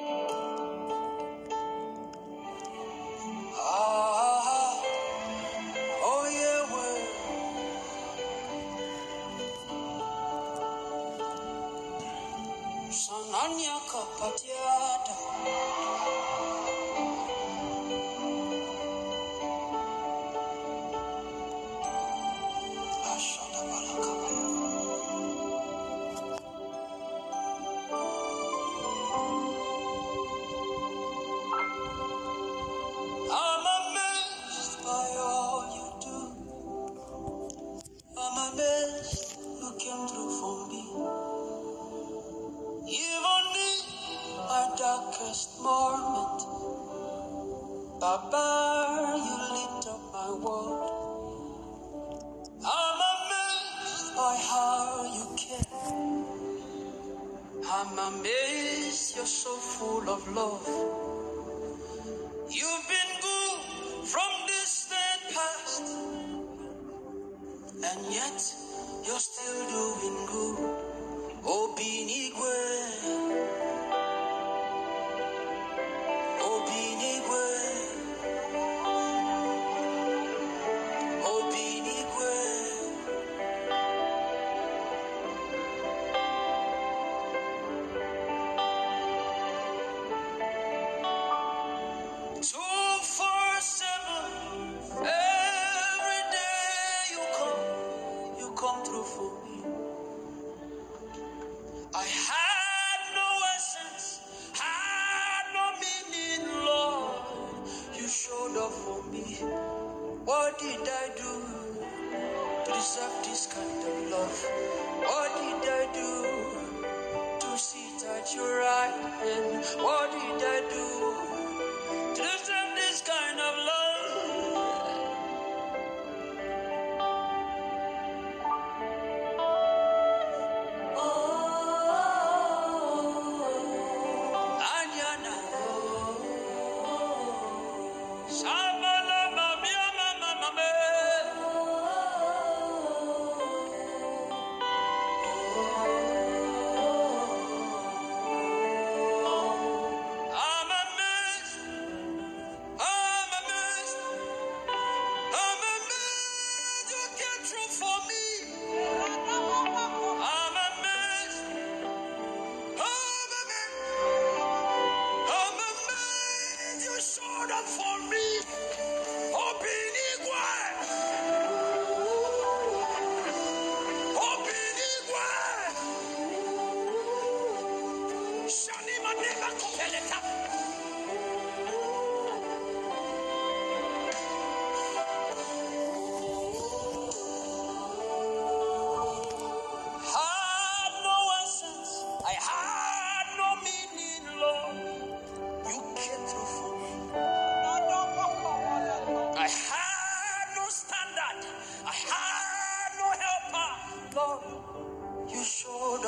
Ah,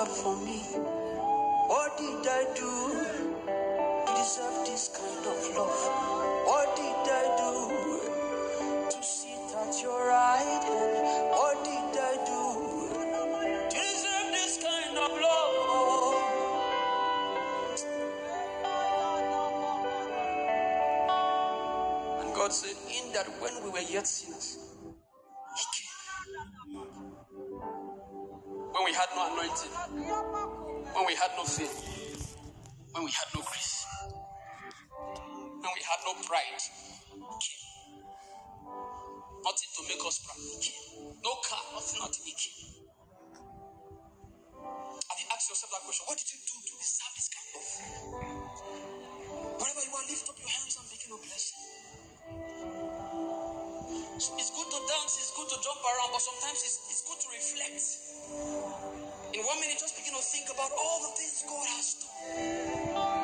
up for me. What did I do to deserve this kind of love? What did I do to sit at your right hand? What did I do to deserve this kind of love? And God said, In that when we were yet sinners, had no anointing, when we had no faith, when we had no grace, when we had no pride, came. Nothing to make us proud, came. No car, nothing, nothing, He came. Have you asked yourself that question? What did you do to deserve this kind of? Wherever you are, lift up your hands and begin to bless It's good to dance, it's good to jump around, but sometimes it's, it's good to reflect. In one minute, just begin to think about all the things God has done.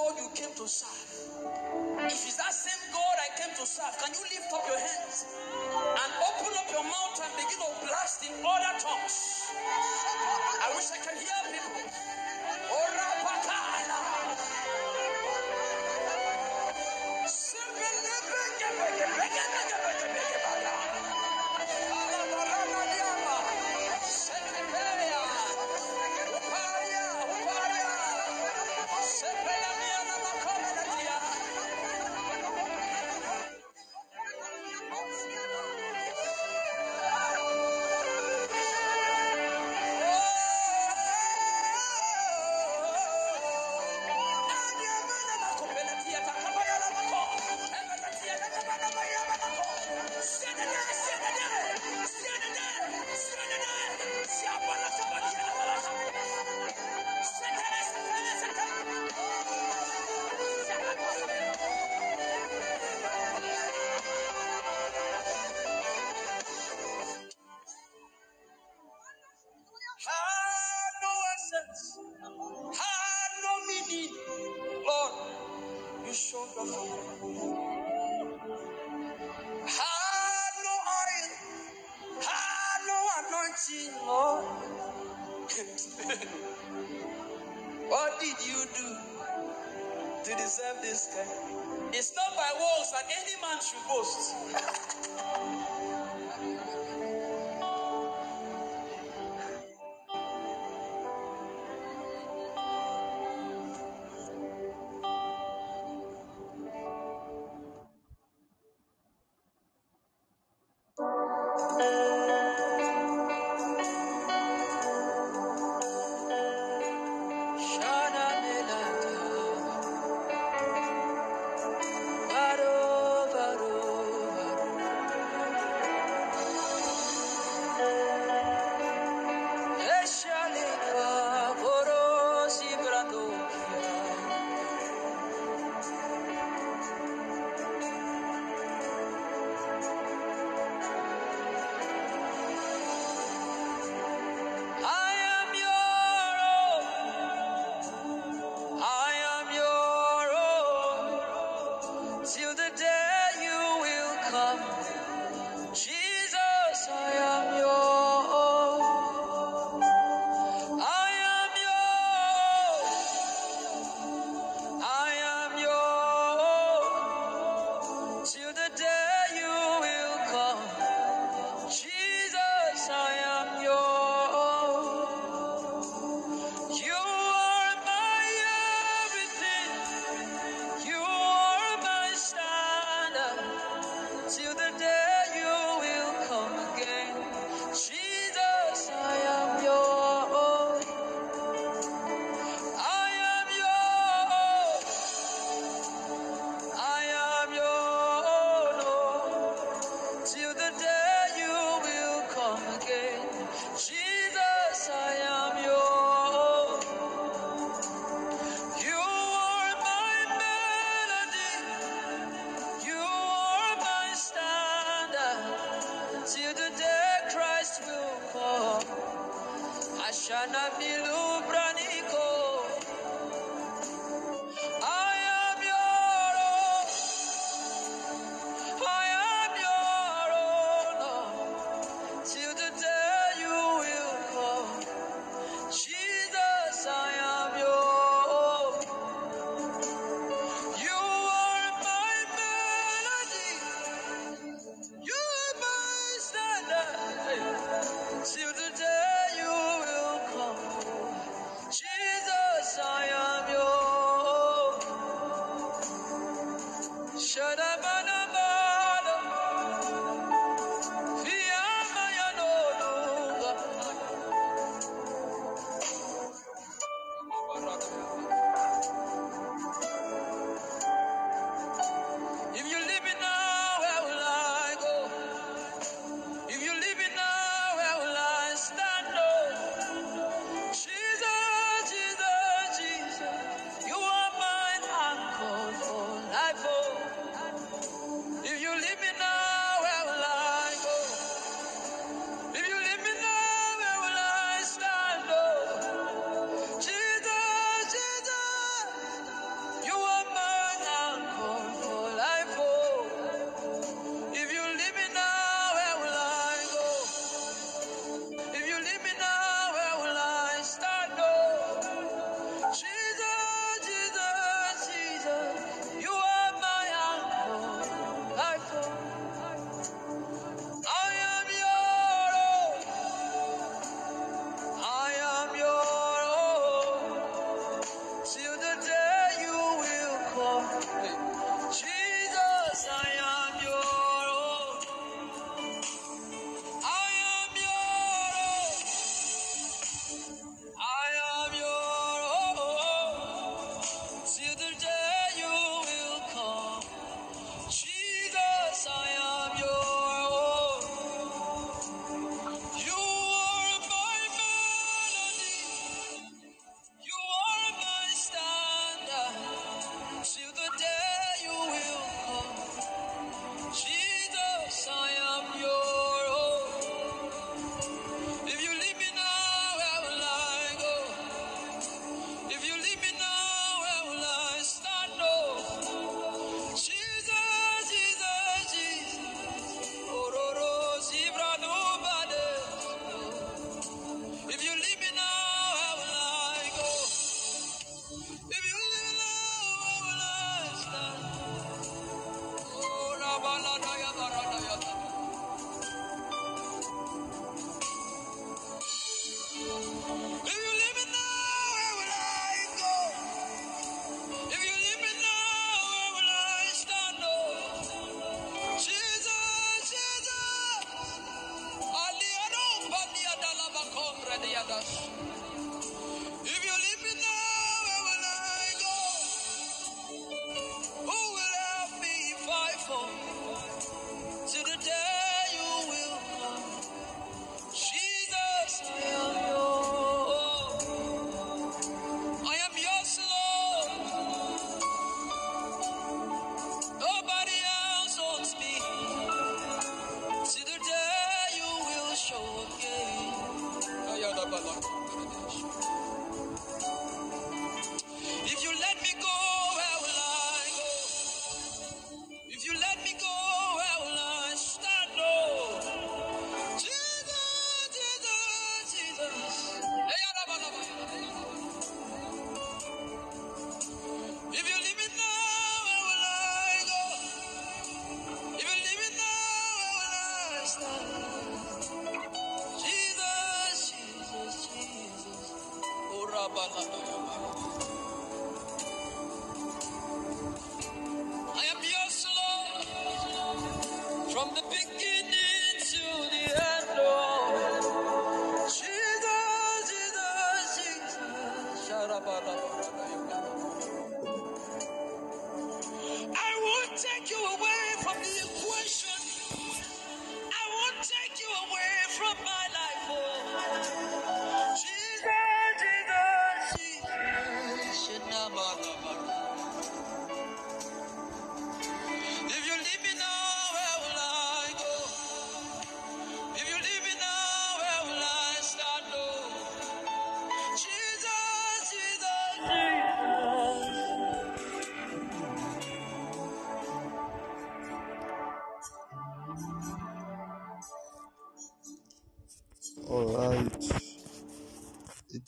God you came to serve, if it's that same God I came to serve, can you lift up your hands and open up your mouth and begin to blast in other tongues? I wish I can hear people.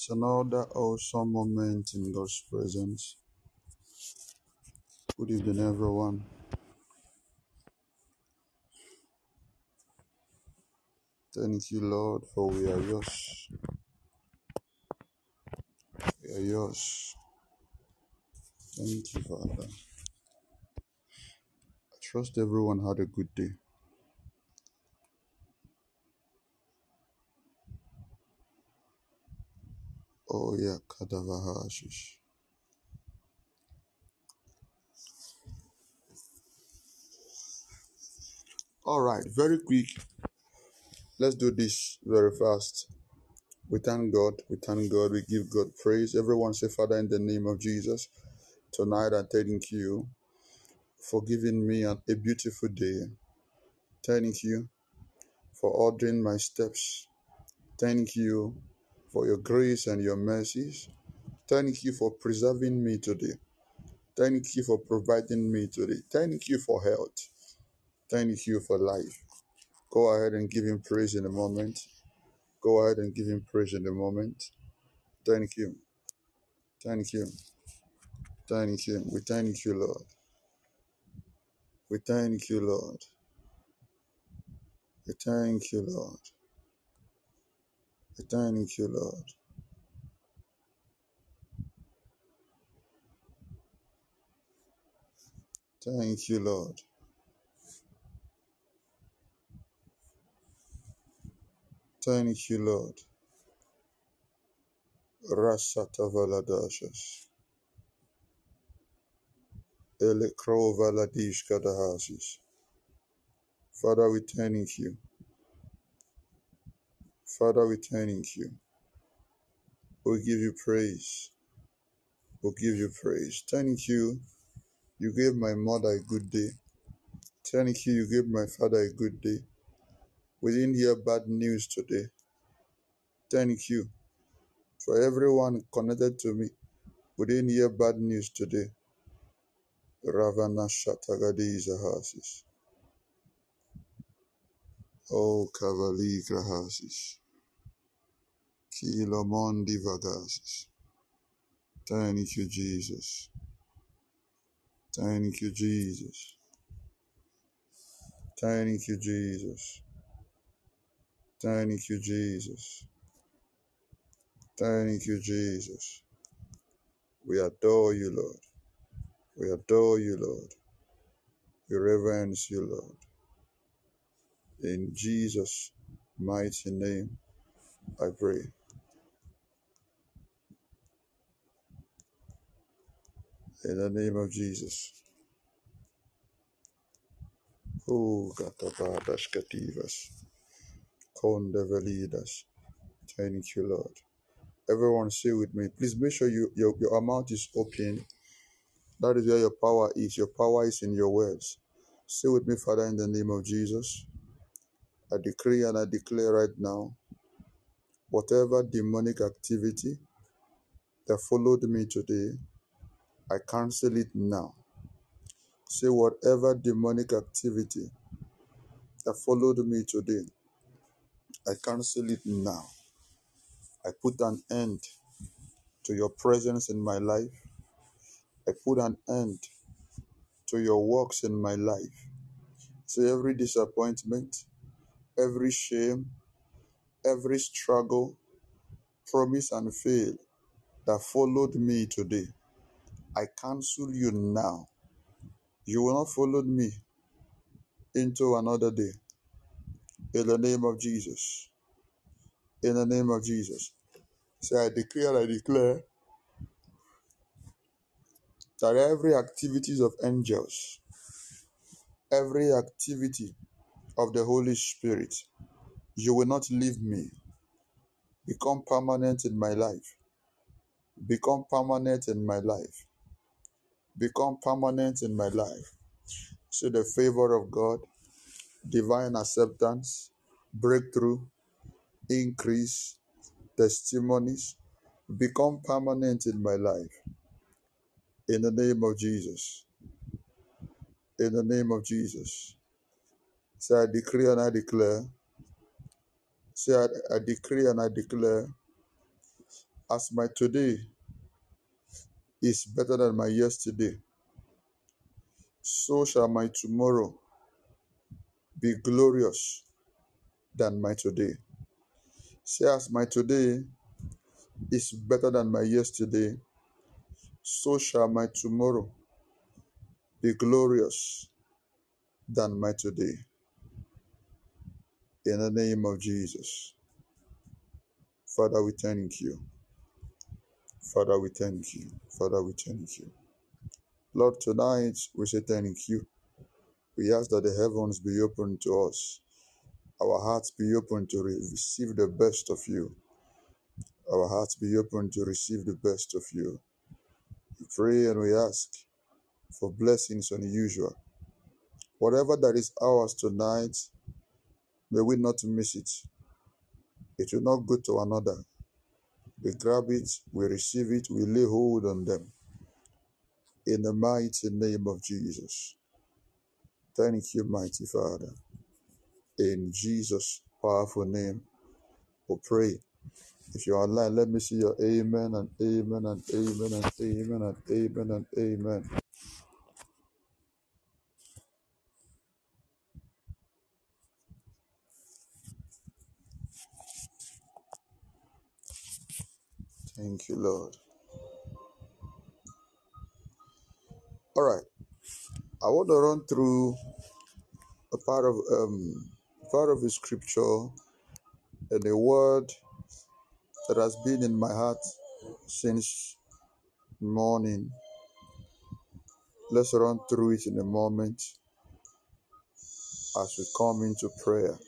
It's another awesome moment in God's presence. Good evening, everyone. Thank you, Lord, for we are yours. We are yours. Thank you, Father. I trust everyone had a good day. Oh, All right, very quick. Let's do this very fast. We thank God. We thank God. We give God praise. Everyone say, Father, in the name of Jesus, tonight I thank you for giving me a beautiful day. Thank you for ordering my steps. Thank you for your grace and your mercies. Thank you for preserving me today. Thank you for providing me today. Thank you for health. Thank you for life. Go ahead and give him praise in a moment. Go ahead and give him praise in a moment. Thank you. Thank you. Thank you. We thank you, Lord. We thank you, Lord. We thank you, Lord. We thank you, Lord. Thank you, Lord. Thank you, Lord. Rasata valadashas. Elekro valadish kadahasis. Father, we thank you. Father, we thank you. We give you praise. We give you praise. Thank you. You gave my mother a good day. Thank you. You gave my father a good day. We didn't hear bad news today. Thank you for everyone connected to me. We didn't hear bad news today. Ravana Shatagadi Zahasis. Oh Kavali Grahasis. Kilomondi Vagasis. Thank you, Jesus. Thank you, Jesus. Thank you, Jesus. Thank you, Jesus. Thank you, Jesus. We adore you, Lord. We adore you, Lord. We reverence you, Lord. In Jesus' mighty name, I pray. In the name of Jesus. Kondevelidas. Thank you, Lord. Everyone say with me. Please make sure you, your, your mouth is open. That is where your power is. Your power is in your words. Say with me, Father, in the name of Jesus. I decree and I declare right now whatever demonic activity that followed me today, I cancel it now. Say, whatever demonic activity that followed me today, I cancel it now. I put an end to your presence in my life. I put an end to your works in my life. Say, every disappointment, every shame, every struggle, promise, and fail that followed me today, I cancel you now. You will not follow me into another day. In the name of Jesus. In the name of Jesus. Say, I declare, I declare that every activities of angels, every activity of the Holy Spirit, you will not leave me. Become permanent in my life. Become permanent in my life. Become permanent in my life. So the favor of God, divine acceptance, breakthrough, increase, testimonies, become permanent in my life. In the name of Jesus. In the name of Jesus. So I decree and I declare Say, I, I decree and I declare, as my today is better than my yesterday, so shall my tomorrow be glorious than my today. Say, as my today is better than my yesterday, so shall my tomorrow be glorious than my today. In the name of Jesus. Father, we thank you. Father, we thank you. Father, we thank you. Lord, tonight we say thank you. We ask that the heavens be open to us, our hearts be open to receive the best of you. Our hearts be open to receive the best of you. We pray and we ask for blessings unusual. Whatever that is ours tonight, may we not miss it. It will not go to another. We grab it, we receive it, we lay hold on them. In the mighty name of Jesus. Thank you, mighty Father. In Jesus' powerful name, we pray. If you're online, let me see your amen and amen and amen and amen and amen and amen. Thank you, Lord. All right. I want to run through a part of um part of the scripture and a word that has been in my heart since morning. Let's run through it in a moment as we come into prayer.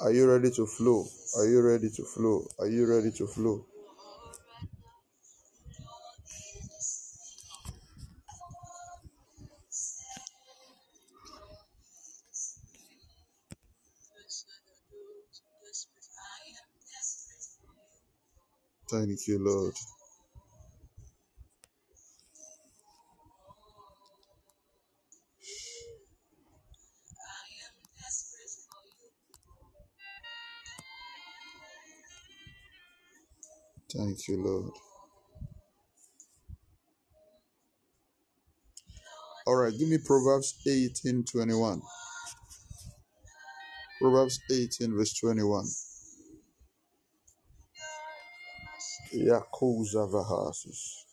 Are you ready to flow? Are you ready to flow? Are you ready to flow? Thank you, Lord. Thank you, Lord. All right, give me Proverbs 18 21. Proverbs 18, verse 21. Yakuza Vahasis.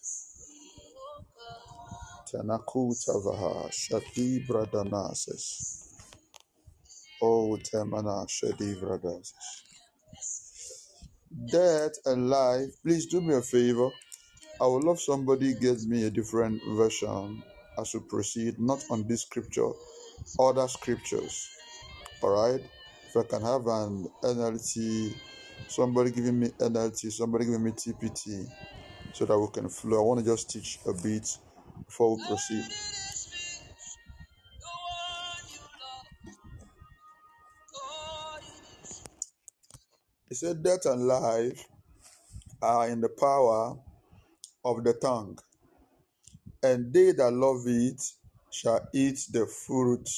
Tanakuta Vaha. Bradanasis. Oh, Temana Shadi Bradasis. Death and life. Please do me a favor. I would love somebody gives me a different version as we proceed, not on this scripture, other scriptures. All right. If I can have an NLT, somebody giving me NLT, somebody giving me TPT, so that we can flow. I want to just teach a bit before we proceed. It said, Death and life are in the power of the tongue, and they that love it shall eat the fruit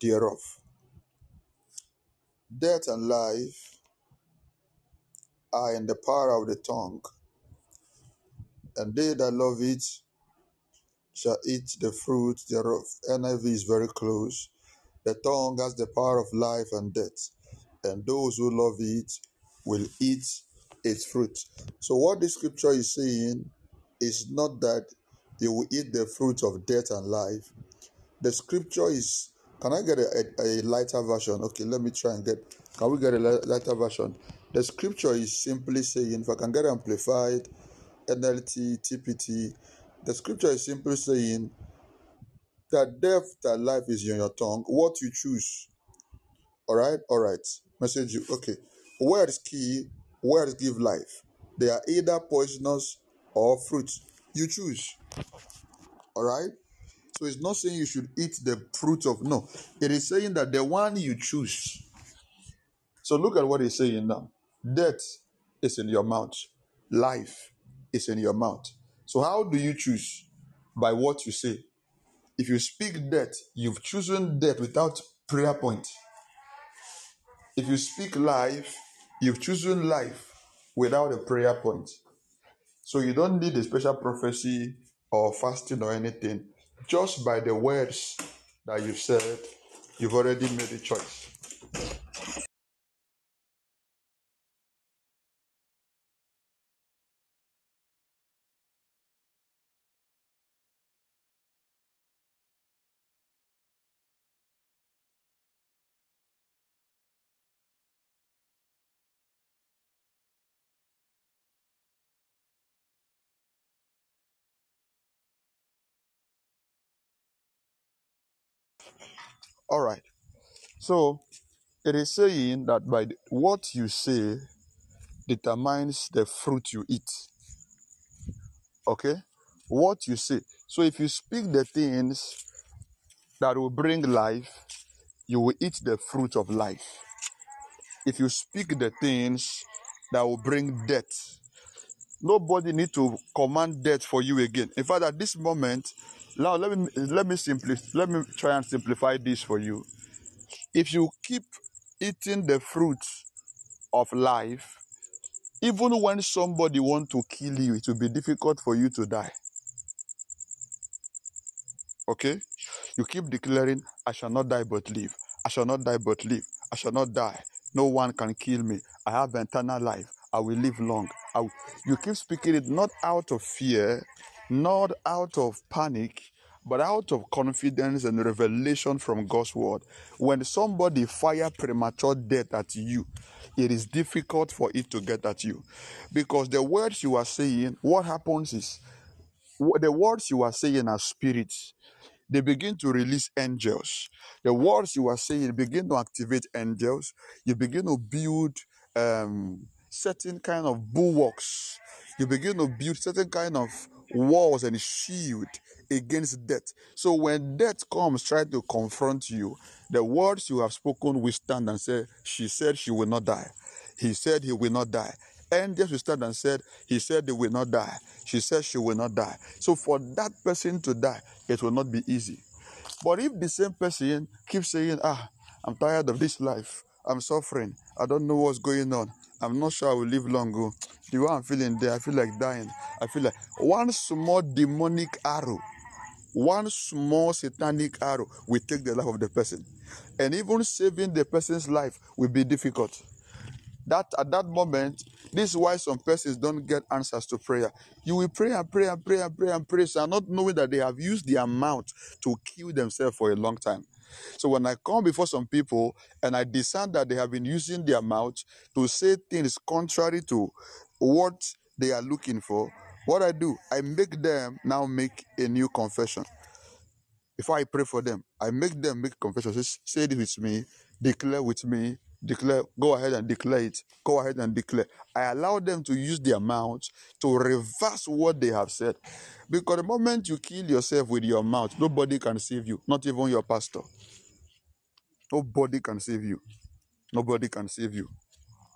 thereof. Death and life are in the power of the tongue, and they that love it shall eat the fruit thereof. NIV is very close. The tongue has the power of life and death, and those who love it will eat its fruit. So, what this scripture is saying is not that you will eat the fruit of death and life. The scripture is. Can I get a, a, a lighter version? Okay, let me try and get. Can we get a lighter version? The scripture is simply saying, if I can get amplified, NLT, TPT, the scripture is simply saying that death that life is in your tongue. What you choose. All right, all right. Message you. Okay. Words key. Words give life. They are either poisonous or fruit. You choose. All right. So it's not saying you should eat the fruit of no. It is saying that the one you choose. So look at what he's saying now. Death is in your mouth. Life is in your mouth. So how do you choose? By what you say. If you speak death, you've chosen death without prayer point. If you speak life, you've chosen life without a prayer point. So you don't need a special prophecy or fasting or anything. Just by the words that you've said, you've already made a choice. All right. So it is saying that by the, what you say determines the fruit you eat. Okay? What you say. So if you speak the things that will bring life, you will eat the fruit of life. If you speak the things that will bring death, nobody need to command death for you again. In fact, at this moment, now let me let me simply let me try and simplify this for you. If you keep eating the fruit of life, even when somebody want to kill you, it will be difficult for you to die. Okay? You keep declaring, I shall not die but live. I shall not die but live. I shall not die. No one can kill me. I have eternal life. I will live long. Will- You keep speaking it not out of fear, not out of panic, but out of confidence and revelation from God's word. When somebody fire premature death at you, it is difficult for it to get at you. Because the words you are saying, what happens is the words you are saying are spirits they begin to release angels. The words you are saying begin to activate angels. You begin to build um, certain kind of bulwarks. You begin to build certain kind of walls and shield against death. So when death comes, try to confront you. The words you have spoken will stand and say, "She said she will not die." He said he will not die. Angels will stand and said, He said they will not die. She said she will not die. So for that person to die, it will not be easy. But if the same person keeps saying, Ah, I'm tired of this life, I'm suffering, I don't know what's going on, I'm not sure I will live long. oh. The way I'm feeling there, I feel like dying. I feel like one small demonic arrow, one small satanic arrow will take the life of the person. And even saving the person's life will be difficult. That at that moment, this is why some persons don't get answers to prayer. You will pray and pray and pray and pray and pray, so not knowing that they have used their mouth to kill themselves for a long time. So when I come before some people and I discern that they have been using their mouth to say things contrary to what they are looking for, what I do, I make them now make a new confession. Before I pray for them, I make them make confession. Say, it with me, declare with me, declare, go ahead and declare it. Go ahead and declare. I allow them to use their mouth to reverse what they have said. Because the moment you kill yourself with your mouth, nobody can save you, not even your pastor. Nobody can save you. Nobody can save you.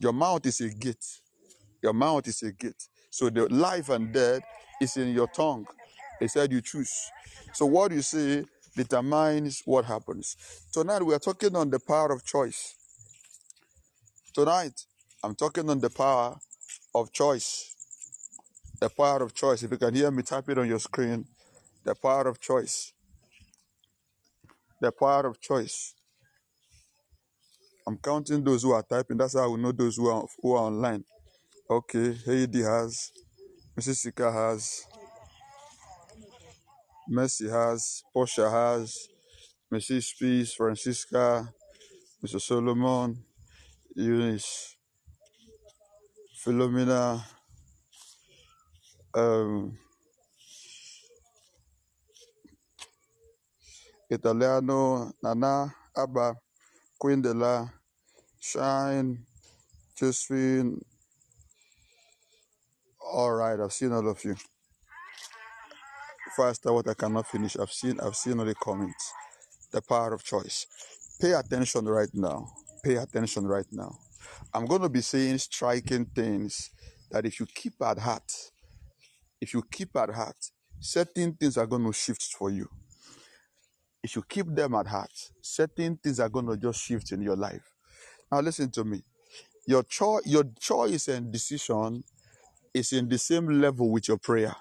Your mouth is a gate. Your mouth is a gate. So the life and death is in your tongue. He said you choose. So what you say determines what happens. Tonight we are talking on the power of choice. Tonight I'm talking on the power of choice. The power of choice. If you can hear me, type it on your screen. The power of choice. The power of choice. I'm counting those who are typing. That's how we know those who are who are online. Okay, Heidi has, Mrs. Sika has, Mercy has, Portia has, Mrs. Peace, Francisca, Mr. Solomon, Eunice, Philomena, um, Italiano, Nana, Abba, Queen Dela, Shine, Josephine. All right, I've seen all of you. I what I cannot finish, I've seen I've seen all the comments. The power of choice. Pay attention right now. Pay attention right now. I'm going to be saying striking things that if you keep at heart, if you keep at heart, certain things are going to shift for you. If you keep them at heart, certain things are going to just shift in your life. Now, listen to me. Your, cho- your choice and decision is in the same level with your prayer.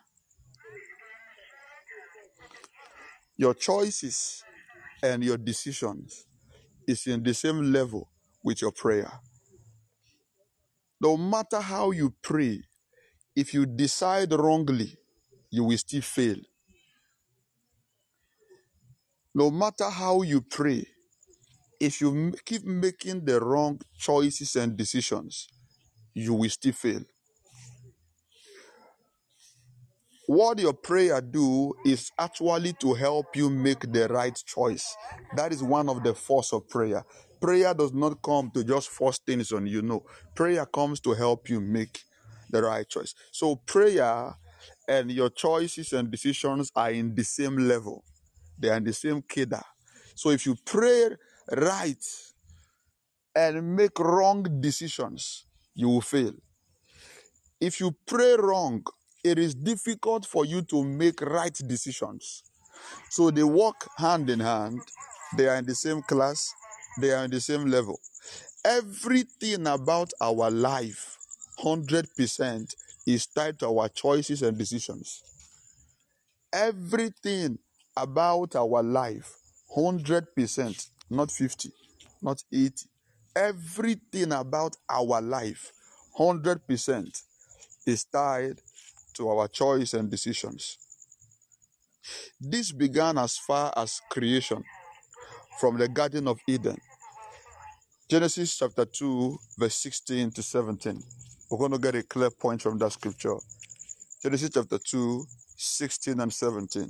Your choices and your decisions is in the same level with your prayer. No matter how you pray, if you decide wrongly, you will still fail. No matter how you pray, if you keep making the wrong choices and decisions, you will still fail. What your prayer do is actually to help you make the right choice. That is one of the force of prayer. Prayer does not come to just force things on you. No, prayer comes to help you make the right choice. So prayer and your choices and decisions are in the same level. They are in the same keda. So if you pray right and make wrong decisions, you will fail. If you pray wrong, it is difficult for you to make right decisions. So they walk hand in hand, they are in the same class, they are on the same level. Everything about our life, 100%, is tied to our choices and decisions. Everything about our life, 100%, not 50, not 80. Everything about our life, 100%, is tied to our choice and decisions. This began as far as creation from the Garden of Eden. Genesis chapter 2, verse 16 to 17. We're going to get a clear point from that scripture. Genesis chapter 2, 16 and 17.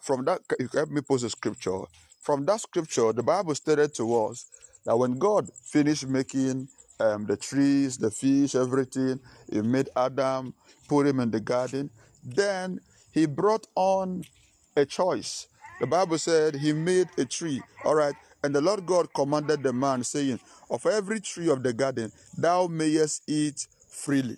From that, you help me post a scripture. From that scripture, the Bible stated to us that when God finished making um, the trees, the fish, everything, He made Adam, put him in the garden, then He brought on a choice. The Bible said He made a tree, all right, and the Lord God commanded the man, saying, Of every tree of the garden thou mayest eat freely.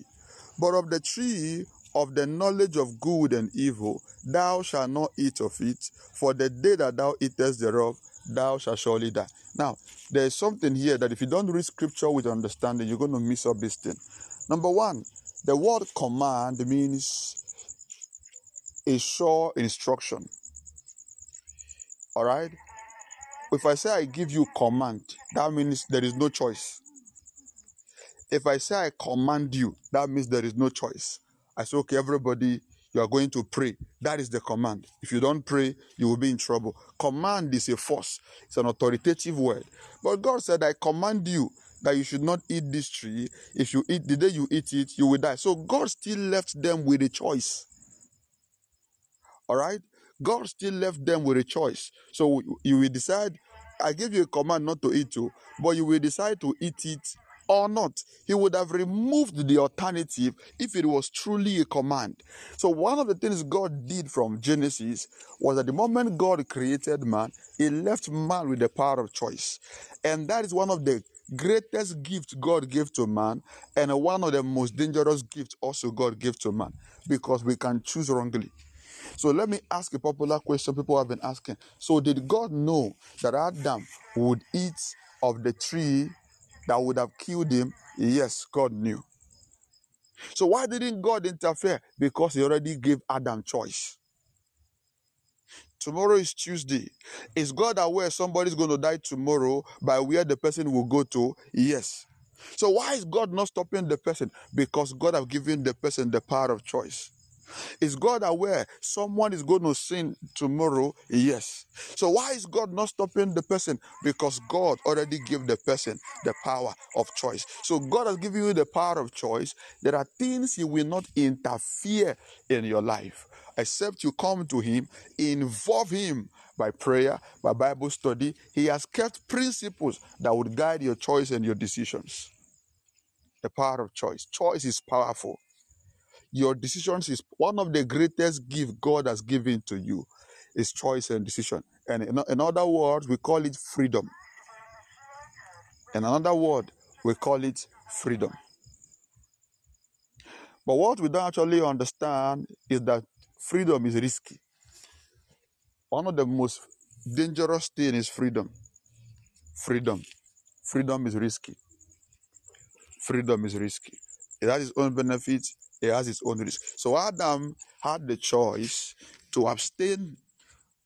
But of the tree of the knowledge of good and evil, thou shalt not eat of it, for the day that thou eatest thereof, thou shalt surely die. Now, there is something here that if you don't read scripture with understanding, you're going to miss up this thing. Number one, the word command means a sure instruction. All right? If I say I give you command, that means there is no choice. If I say I command you, that means there is no choice. I say, okay, everybody, you are going to pray. That is the command. If you don't pray, you will be in trouble. Command is a force, it's an authoritative word. But God said, I command you that you should not eat this tree. If you eat, the day you eat it, you will die. So God still left them with a choice. All right? God still left them with a choice. So you will decide, I gave you a command not to eat too, but you will decide to eat it or not. He would have removed the alternative if it was truly a command. So one of the things God did from Genesis was that the moment God created man, he left man with the power of choice. And that is one of the greatest gifts God gave to man and one of the most dangerous gifts also God gave to man because we can choose wrongly. So let me ask a popular question people have been asking. So did God know that Adam would eat of the tree that would have killed him? Yes, God knew. So why didn't God interfere? Because he already gave Adam choice. Tomorrow is Tuesday. Is God aware somebody's going to die tomorrow by where the person will go to? Yes. So why is God not stopping the person? Because God have given the person the power of choice. Is God aware someone is going to sin tomorrow? Yes. So why is God not stopping the person? Because God already gave the person the power of choice. So God has given you the power of choice. There are things He will not interfere in your life except you come to Him, involve Him by prayer, by Bible study. He has kept principles that would guide your choice and your decisions. The power of choice. Choice is powerful your decisions is one of the greatest gift God has given to you is choice and decision. And in, in other words, we call it freedom. In another word, we call it freedom. But what we don't actually understand is that freedom is risky. One of the most dangerous thing is freedom. Freedom. Freedom is risky. Freedom is risky. It has its own benefits, it has his own risk. So Adam had the choice to abstain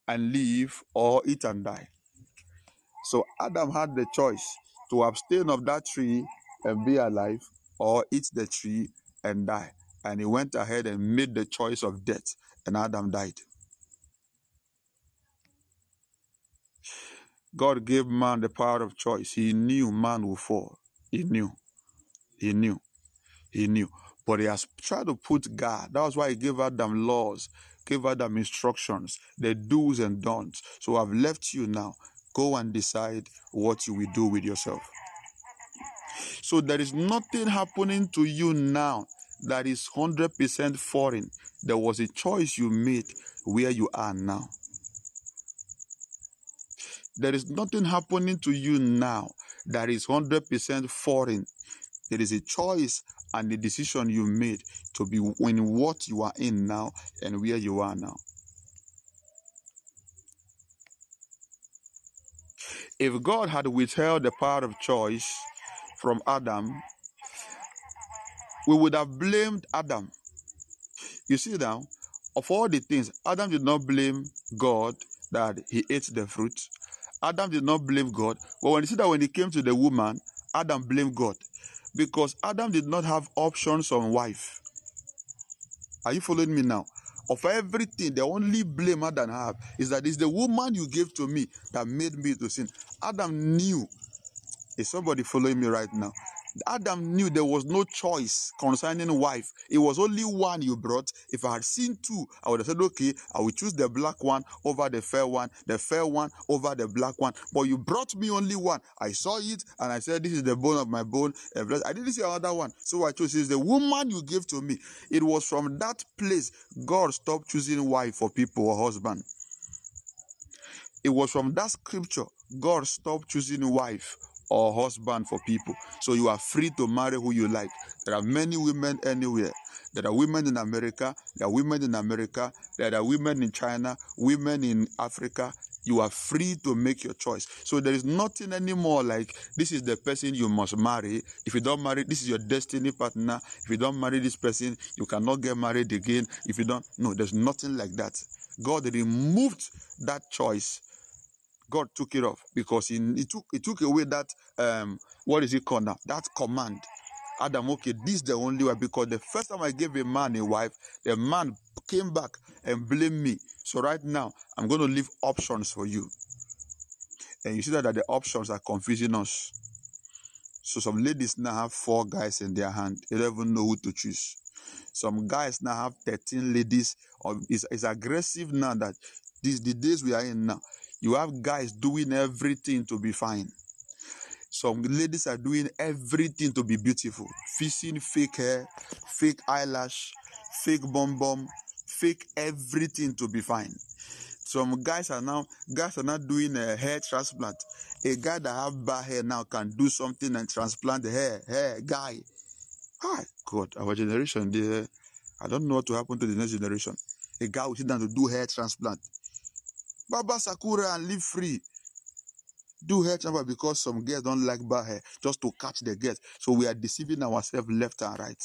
and live or eat and die. So Adam had the choice to abstain of that tree and be alive or eat the tree and die. And he went ahead and made the choice of death, and Adam died. God gave man the power of choice. He knew man would fall. He knew. He knew. He knew. But he has tried to put God. That was why he gave Adam laws, gave Adam instructions, the do's and don'ts. So I've left you now. Go and decide what you will do with yourself. So there is nothing happening to you now that is 100% foreign. There was a choice you made where you are now. There is nothing happening to you now that is 100% foreign. There is a choice and the decision you made to be in what you are in now and where you are now. If God had withheld the power of choice from Adam, we would have blamed Adam. You see now, of all the things, Adam did not blame God that he ate the fruit. Adam did not blame God. But when you see that when he came to the woman, Adam blamed God. Because Adam did not have options on wife. Are you following me now? Of everything, the only blame Adam have is that it's the woman you gave to me that made me to sin. Adam knew. Is somebody following me right now? Adam knew there was no choice concerning wife. It was only one you brought. If I had seen two, I would have said, okay, I will choose the black one over the fair one, the fair one over the black one. But you brought me only one. I saw it and I said, this is the bone of my bone. I didn't see another one. So I chose. It's the woman you gave to me. It was from that place God stopped choosing wife for people or husband. It was from that scripture God stopped choosing wife or husband for people. So you are free to marry who you like. There are many women anywhere. There are women in America, there are women in America, there are women in China, women in Africa. You are free to make your choice. So there is nothing anymore like this is the person you must marry. If you don't marry, this is your destiny partner. If you don't marry this person, you cannot get married again. If you don't, no, there's nothing like that. God removed that choice God took it off because he, he took he took away that um what is it called now? That command. Adam, okay, this is the only way because the first time I gave a man a wife, the man came back and blamed me. So right now, I'm going to leave options for you. And you see that, that the options are confusing us. So some ladies now have four guys in their hand. They don't even know who to choose. Some guys now have 13 ladies. Or it's, it's aggressive now that these the days we are in now. You have guys doing everything to be fine. Some ladies are doing everything to be beautiful. Fixing fake hair, fake eyelash, fake bum bum, fake everything to be fine. Some guys are now guys are not doing a hair transplant. A guy that have bad hair now can do something and transplant the hair. Hair guy. Hi, God, our generation, I don't know what to happen to the next generation. A guy will sit down to do hair transplant. Baba Sakura and live free. Do hair transplant because some girls don't like bad hair, just to catch the girls. So we are deceiving ourselves left and right.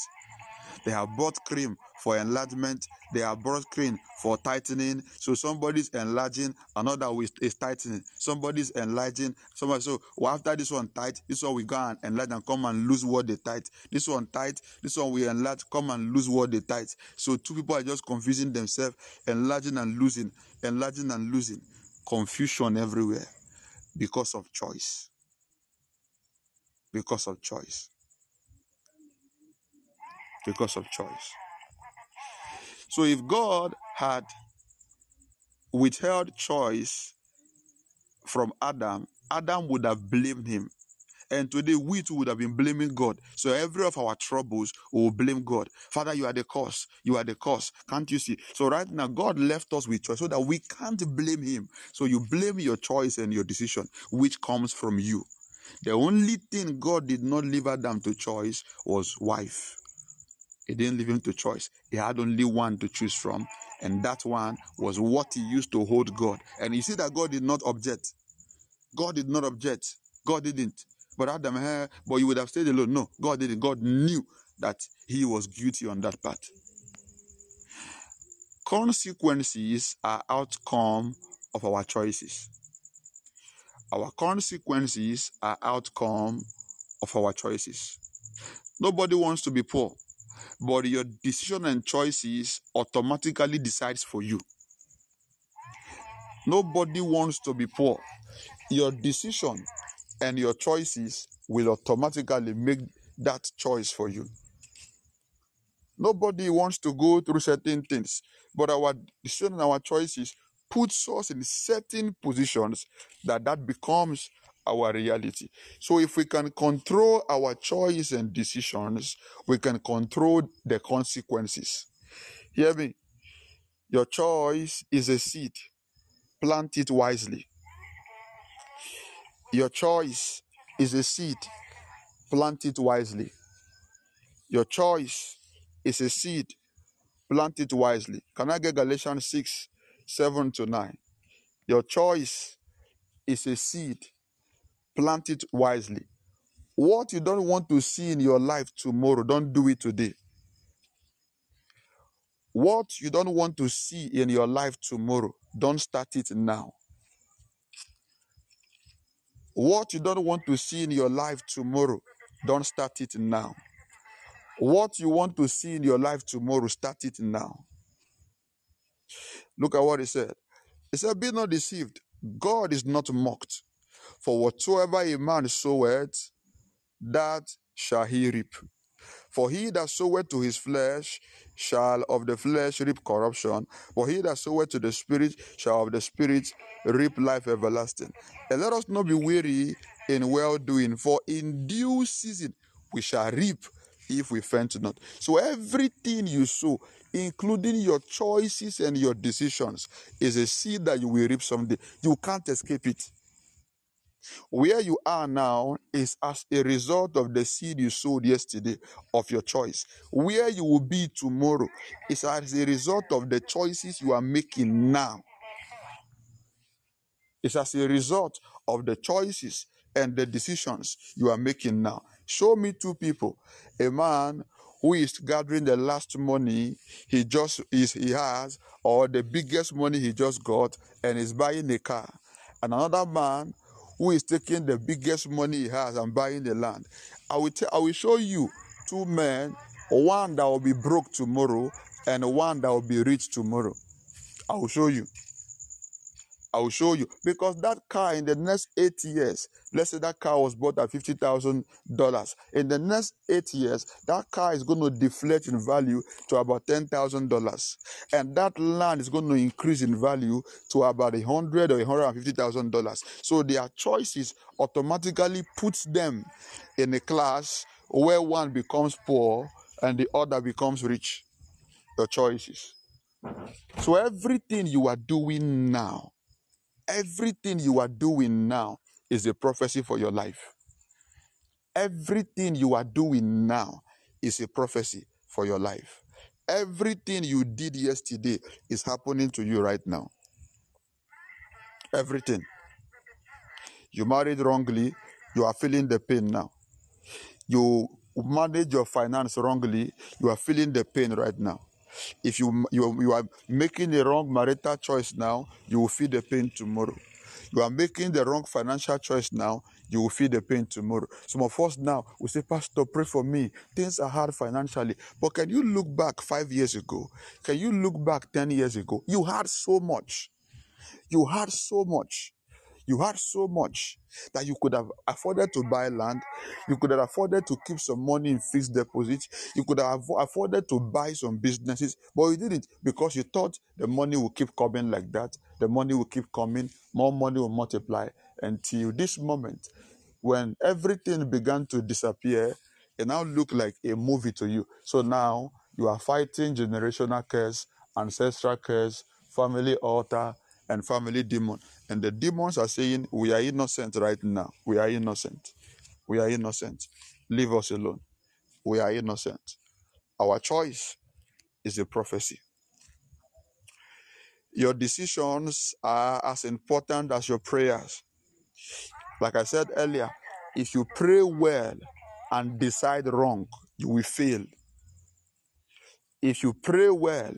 They have bought cream for enlargement. They have bought cream for tightening. So somebody's enlarging, another is tightening. Somebody's enlarging. Somebody so well, after this one tight, this one we go and enlarge and come and lose what they tight. This one tight, this one we enlarge, come and lose what they tight. So two people are just confusing themselves, enlarging and losing, enlarging and losing. Confusion everywhere because of choice. Because of choice because of choice. So if God had withheld choice from Adam, Adam would have blamed him. And today we too would have been blaming God. So every of our troubles will blame God. Father, you are the cause. You are the cause. Can't you see? So right now, God left us with choice so that we can't blame him. So you blame your choice and your decision, which comes from you. The only thing God did not leave Adam to choice was wife. He didn't leave him to choice. He had only one to choose from, and that one was what he used to hold God. And you see that God did not object. God did not object. God didn't. But Adam, eh, but you would have stayed alone. No, God didn't. God knew that he was guilty on that part. Consequences are outcome of our choices. Our consequences are outcome of our choices. Nobody wants to be poor, but your decision and choices automatically decides for you. Nobody wants to be poor. Your decision and your choices will automatically make that choice for you. Nobody wants to go through certain things, but our decision and our choices puts us in certain positions that that becomes our reality. So if we can control our choice and decisions, we can control the consequences. Hear me? Your choice is a seed. Plant it wisely. Your choice is a seed. Plant it wisely. Your choice is a seed. Plant it wisely. Can I get Galatians 6, 7 to 9? Your choice is a seed. Plant it wisely. What you don't want to see in your life tomorrow, don't do it today. What you don't want to see in your life tomorrow, don't start it now. What you don't want to see in your life tomorrow, don't start it now. What you want to see in your life tomorrow, start it now. Look at what he said. He said, Be not deceived. God is not mocked. For whatsoever a man soweth, that shall he reap. For he that soweth to his flesh shall of the flesh reap corruption, but he that soweth to the Spirit shall of the Spirit reap life everlasting. And let us not be weary in well doing, for in due season we shall reap if we faint not. So everything you sow, including your choices and your decisions, is a seed that you will reap someday. You can't escape it. Where you are now is as a result of the seed you sowed yesterday of your choice. Where you will be tomorrow is as a result of the choices you are making now. It's as a result of the choices and the decisions you are making now. Show me two people. A man who is gathering the last money he just is he has or the biggest money he just got and is buying a car. And another man who is taking the biggest money he has and buying the land. I will I will show you two men, one that will be broke tomorrow and one that will be rich tomorrow. I will show you. I will show you because that car in the next eight years, let's say that car was bought at fifty thousand dollars. In the next eight years, that car is going to deflate in value to about ten thousand dollars, and that land is going to increase in value to about a hundred or hundred and fifty thousand dollars. So their choices automatically puts them in a class where one becomes poor and the other becomes rich. Your choices. So everything you are doing now Everything you are doing now is a prophecy for your life. Everything you are doing now is a prophecy for your life. Everything you did yesterday is happening to you right now. Everything. You married wrongly, you are feeling the pain now. You manage your finance wrongly, you are feeling the pain right now. If you, you, you are making the wrong marital choice now, you will feel the pain tomorrow. You are making the wrong financial choice now, you will feel the pain tomorrow. Some of us now will say, Pastor, pray for me. Things are hard financially. But can you look back five years ago? Can you look back 10 years ago? You had so much. You had so much. You had so much that you could have afforded to buy land. You could have afforded to keep some money in fixed deposit. You could have afforded to buy some businesses, but you didn't because you thought the money will keep coming like that. The money will keep coming, more money will multiply until this moment when everything began to disappear. It now looked like a movie to you. So now you are fighting generational curse, ancestral curse, family altar, and family demon. And the demons are saying, We are innocent right now. We are innocent. We are innocent. Leave us alone. We are innocent. Our choice is a prophecy. Your decisions are as important as your prayers. Like I said earlier, if you pray well and decide wrong, you will fail. If you pray well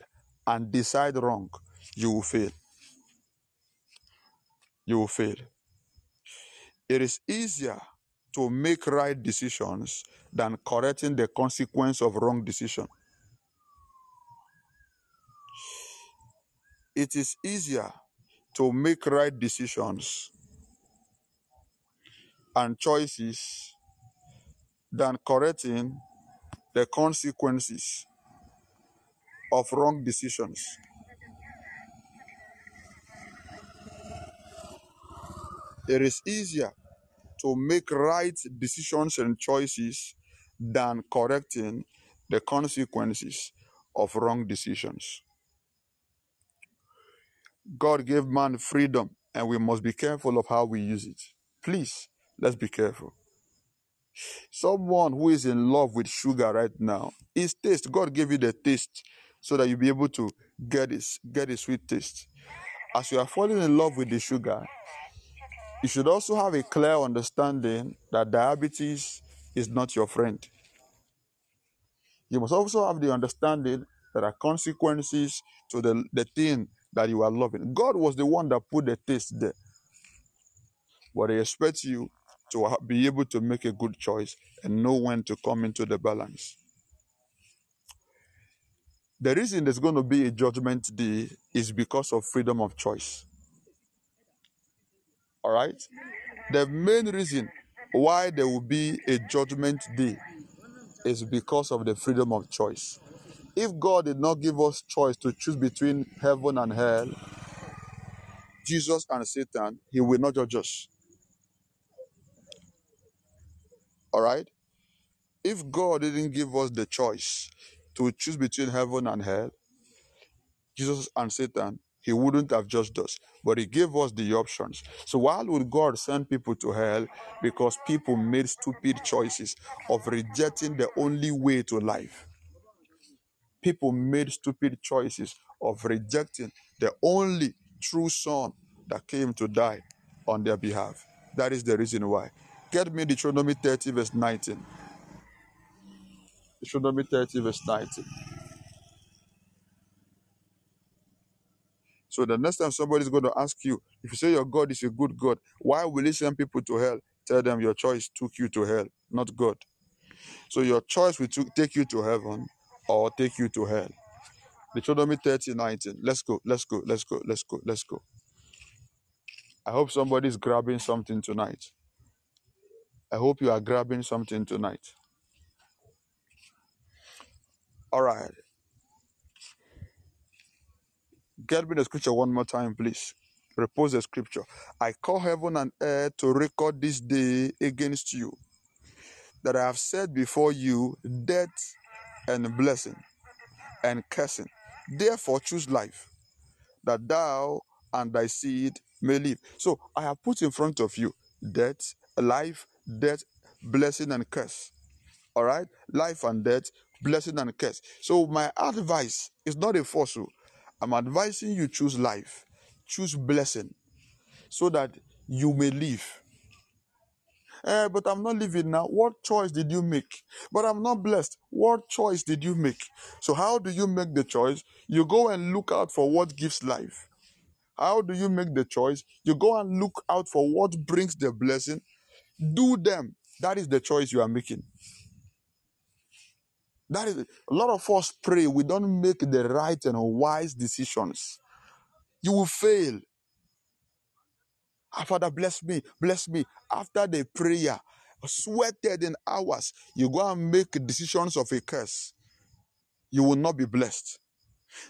and decide wrong, you will fail. You will fail. It is easier to make right decisions than correcting the consequence of wrong decision. It is easier to make right decisions and choices than correcting the consequences of wrong decisions. It is easier to make right decisions and choices than correcting the consequences of wrong decisions. God gave man freedom, and we must be careful of how we use it. Please, let's be careful. Someone who is in love with sugar right now, is taste. God gave you the taste so that you'll be able to get this, get a sweet taste. As you are falling in love with the sugar, you should also have a clear understanding that diabetes is not your friend. You must also have the understanding that there are consequences to the, the thing that you are loving. God was the one that put the taste there. But He expects you to be able to make a good choice and know when to come into the balance. The reason there's going to be a judgment day is because of freedom of choice. All right? The main reason why there will be a judgment day is because of the freedom of choice. If God did not give us choice to choose between heaven and hell, Jesus and Satan, he will not judge us. All right? If God didn't give us the choice to choose between heaven and hell, Jesus and Satan, he wouldn't have judged us, but he gave us the options. So why would God send people to hell? Because people made stupid choices of rejecting the only way to life. People made stupid choices of rejecting the only true son that came to die on their behalf. That is the reason why. Get me Deuteronomy 30, verse 19. Deuteronomy 30, verse 19. So the next time somebody's going to ask you, if you say your God is a good God, why will he send people to hell? Tell them your choice took you to hell, not God. So your choice will take you to heaven or take you to hell. Deuteronomy 30, 19. Let's go, let's go, let's go, let's go, let's go. I hope somebody's grabbing something tonight. I hope you are grabbing something tonight. All right. Get me the scripture one more time, please. Repose the scripture. I call heaven and earth to record this day against you that I have said before you death and blessing and cursing. Therefore, choose life, that thou and thy seed may live. So I have put in front of you death, life, death, blessing, and curse. All right? Life and death, blessing, and curse. So my advice is not a force. Oh. I'm advising you choose life, choose blessing, so that you may live. Eh, but I'm not living now. What choice did you make? But I'm not blessed. What choice did you make? So, how do you make the choice? You go and look out for what gives life. How do you make the choice? You go and look out for what brings the blessing. Do them. That is the choice you are making. That is. A lot of us pray. We don't make the right and wise decisions. You will fail. Ah, Father, bless me, bless me. After the prayer, sweated in hours, you go and make decisions of a curse. You will not be blessed.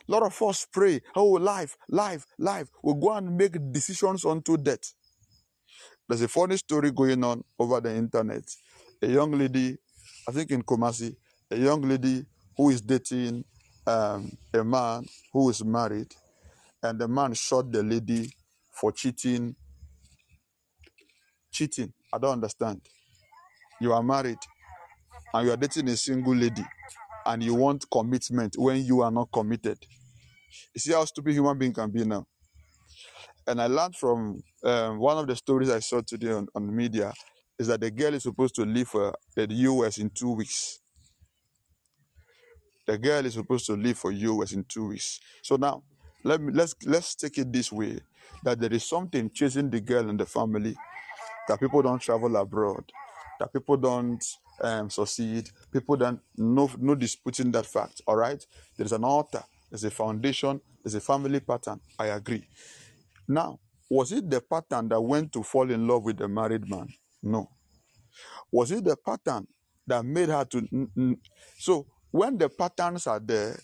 A lot of us pray, oh, life, life, life. We go and make decisions unto death. There's a funny story going on over the internet. A young lady, I think in Kumasi, a young lady who is dating um, a man who is married, and the man shot the lady for cheating. Cheating. I don't understand. You are married and you are dating a single lady and you want commitment when you are not committed. You see how stupid human being can be now. And I learned from um, one of the stories I saw today on, on media is that the girl is supposed to leave for the US in two weeks. The girl is supposed to leave for US in two weeks. So now, let me let's let's take it this way: that there is something chasing the girl and the family, that people don't travel abroad, that people don't um, succeed, people don't no no disputing that fact. All right, there is an altar, there's a foundation, there's a family pattern. I agree. Now, was it the pattern that went to fall in love with the married man? No. Was it the pattern that made her to? So when the patterns are there,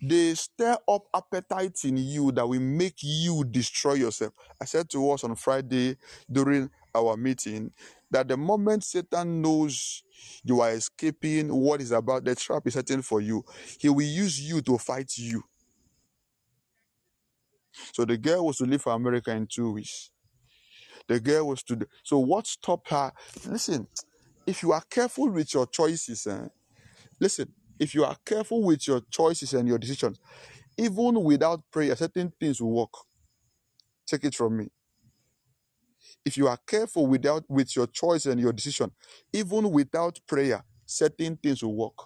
they stir up appetites in you that will make you destroy yourself. I said to us on Friday during our meeting that the moment Satan knows you are escaping what is about, the trap is setting for you, he will use you to fight you. So the girl was to leave for America in two weeks. The girl was to. So what stopped her? Listen, if you are careful with your choices, eh, listen, if you are careful with your choices and your decisions, even without prayer, certain things will work. Take it from me. If you are careful without with your choice and your decision, even without prayer, certain things will work.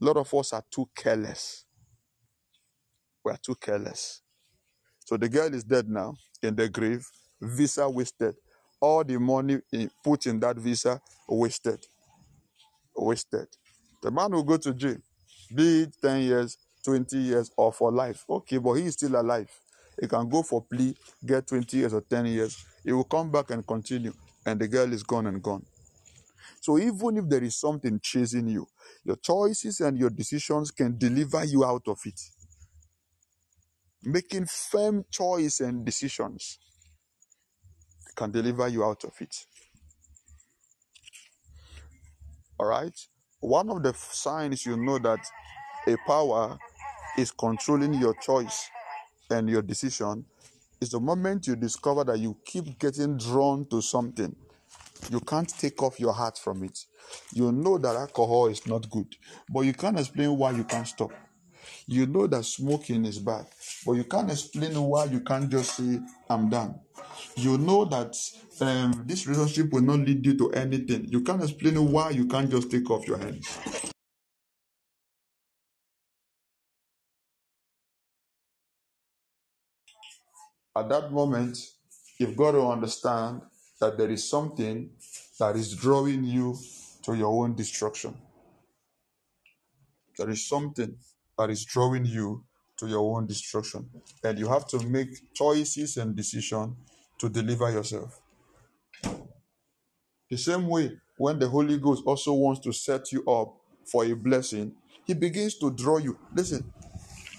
A lot of us are too careless. We are too careless. So the girl is dead now in the grave, visa wasted. All the money put in that visa wasted. Wasted. The man will go to jail, be it 10 years, 20 years, or for life. Okay, but he is still alive. He can go for plea, get 20 years or 10 years. He will come back and continue, and the girl is gone and gone. So even if there is something chasing you, your choices and your decisions can deliver you out of it. Making firm choice and decisions can deliver you out of it. All right. One of the signs you know that a power is controlling your choice and your decision is the moment you discover that you keep getting drawn to something. You can't take off your heart from it. You know that alcohol is not good, but you can't explain why you can't stop. You know that smoking is bad, but you can't explain why you can't just say, I'm done. You know that um, this relationship will not lead you to anything. You can't explain why you can't just take off your hands. At that moment, you've got to understand that there is something that is drawing you to your own destruction. There is something that is drawing you to your own destruction. And you have to make choices and decisions to deliver yourself. The same way, when the Holy Ghost also wants to set you up for a blessing, He begins to draw you. Listen,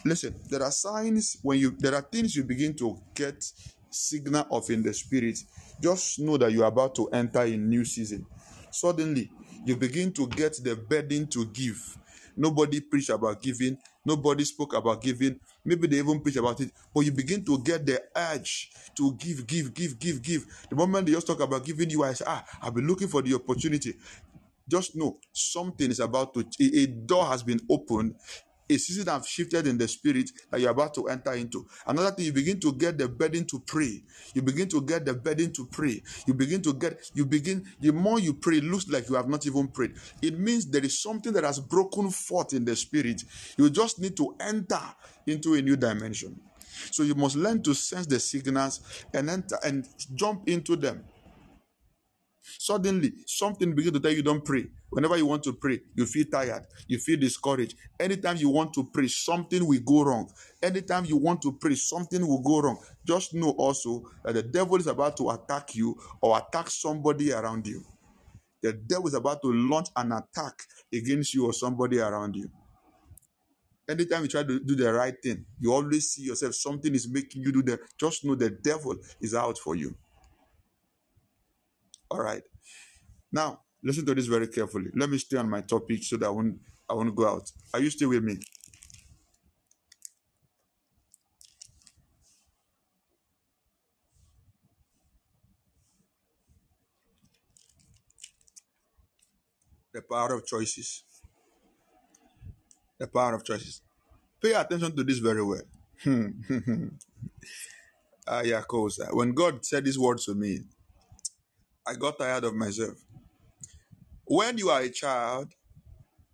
listen. There are signs when you. There are things you begin to get signal of in the spirit. Just know that you are about to enter a new season. Suddenly, you begin to get the burden to give. Nobody preached about giving. Nobody spoke about giving. Maybe they even preach about it, but you begin to get the urge to give, give, give, give, give. The moment they just talk about giving you, say, ah, I've been looking for the opportunity. Just know something is about to, a door has been opened. A season have shifted in the spirit that you're about to enter into. Another thing, you begin to get the burden to pray. You begin to get the burden to pray. You begin to get, you begin, the more you pray, it looks like you have not even prayed. It means there is something that has broken forth in the spirit. You just need to enter into a new dimension. So you must learn to sense the signals and enter and jump into them. Suddenly, something begin to tell you don't pray. Whenever you want to pray, you feel tired, you feel discouraged. Anytime you want to pray, something will go wrong. Anytime you want to pray, something will go wrong. Just know also that the devil is about to attack you or attack somebody around you. The devil is about to launch an attack against you or somebody around you. Anytime you try to do the right thing, you always see yourself, something is making you do that. Just know the devil is out for you. All right. Now, listen to this very carefully. Let me stay on my topic so that I won't, I won't go out. Are you still with me? The power of choices. The power of choices. Pay attention to this very well. Ah, yeah, cool, When God said these words to me, I got tired of myself. When you are a child,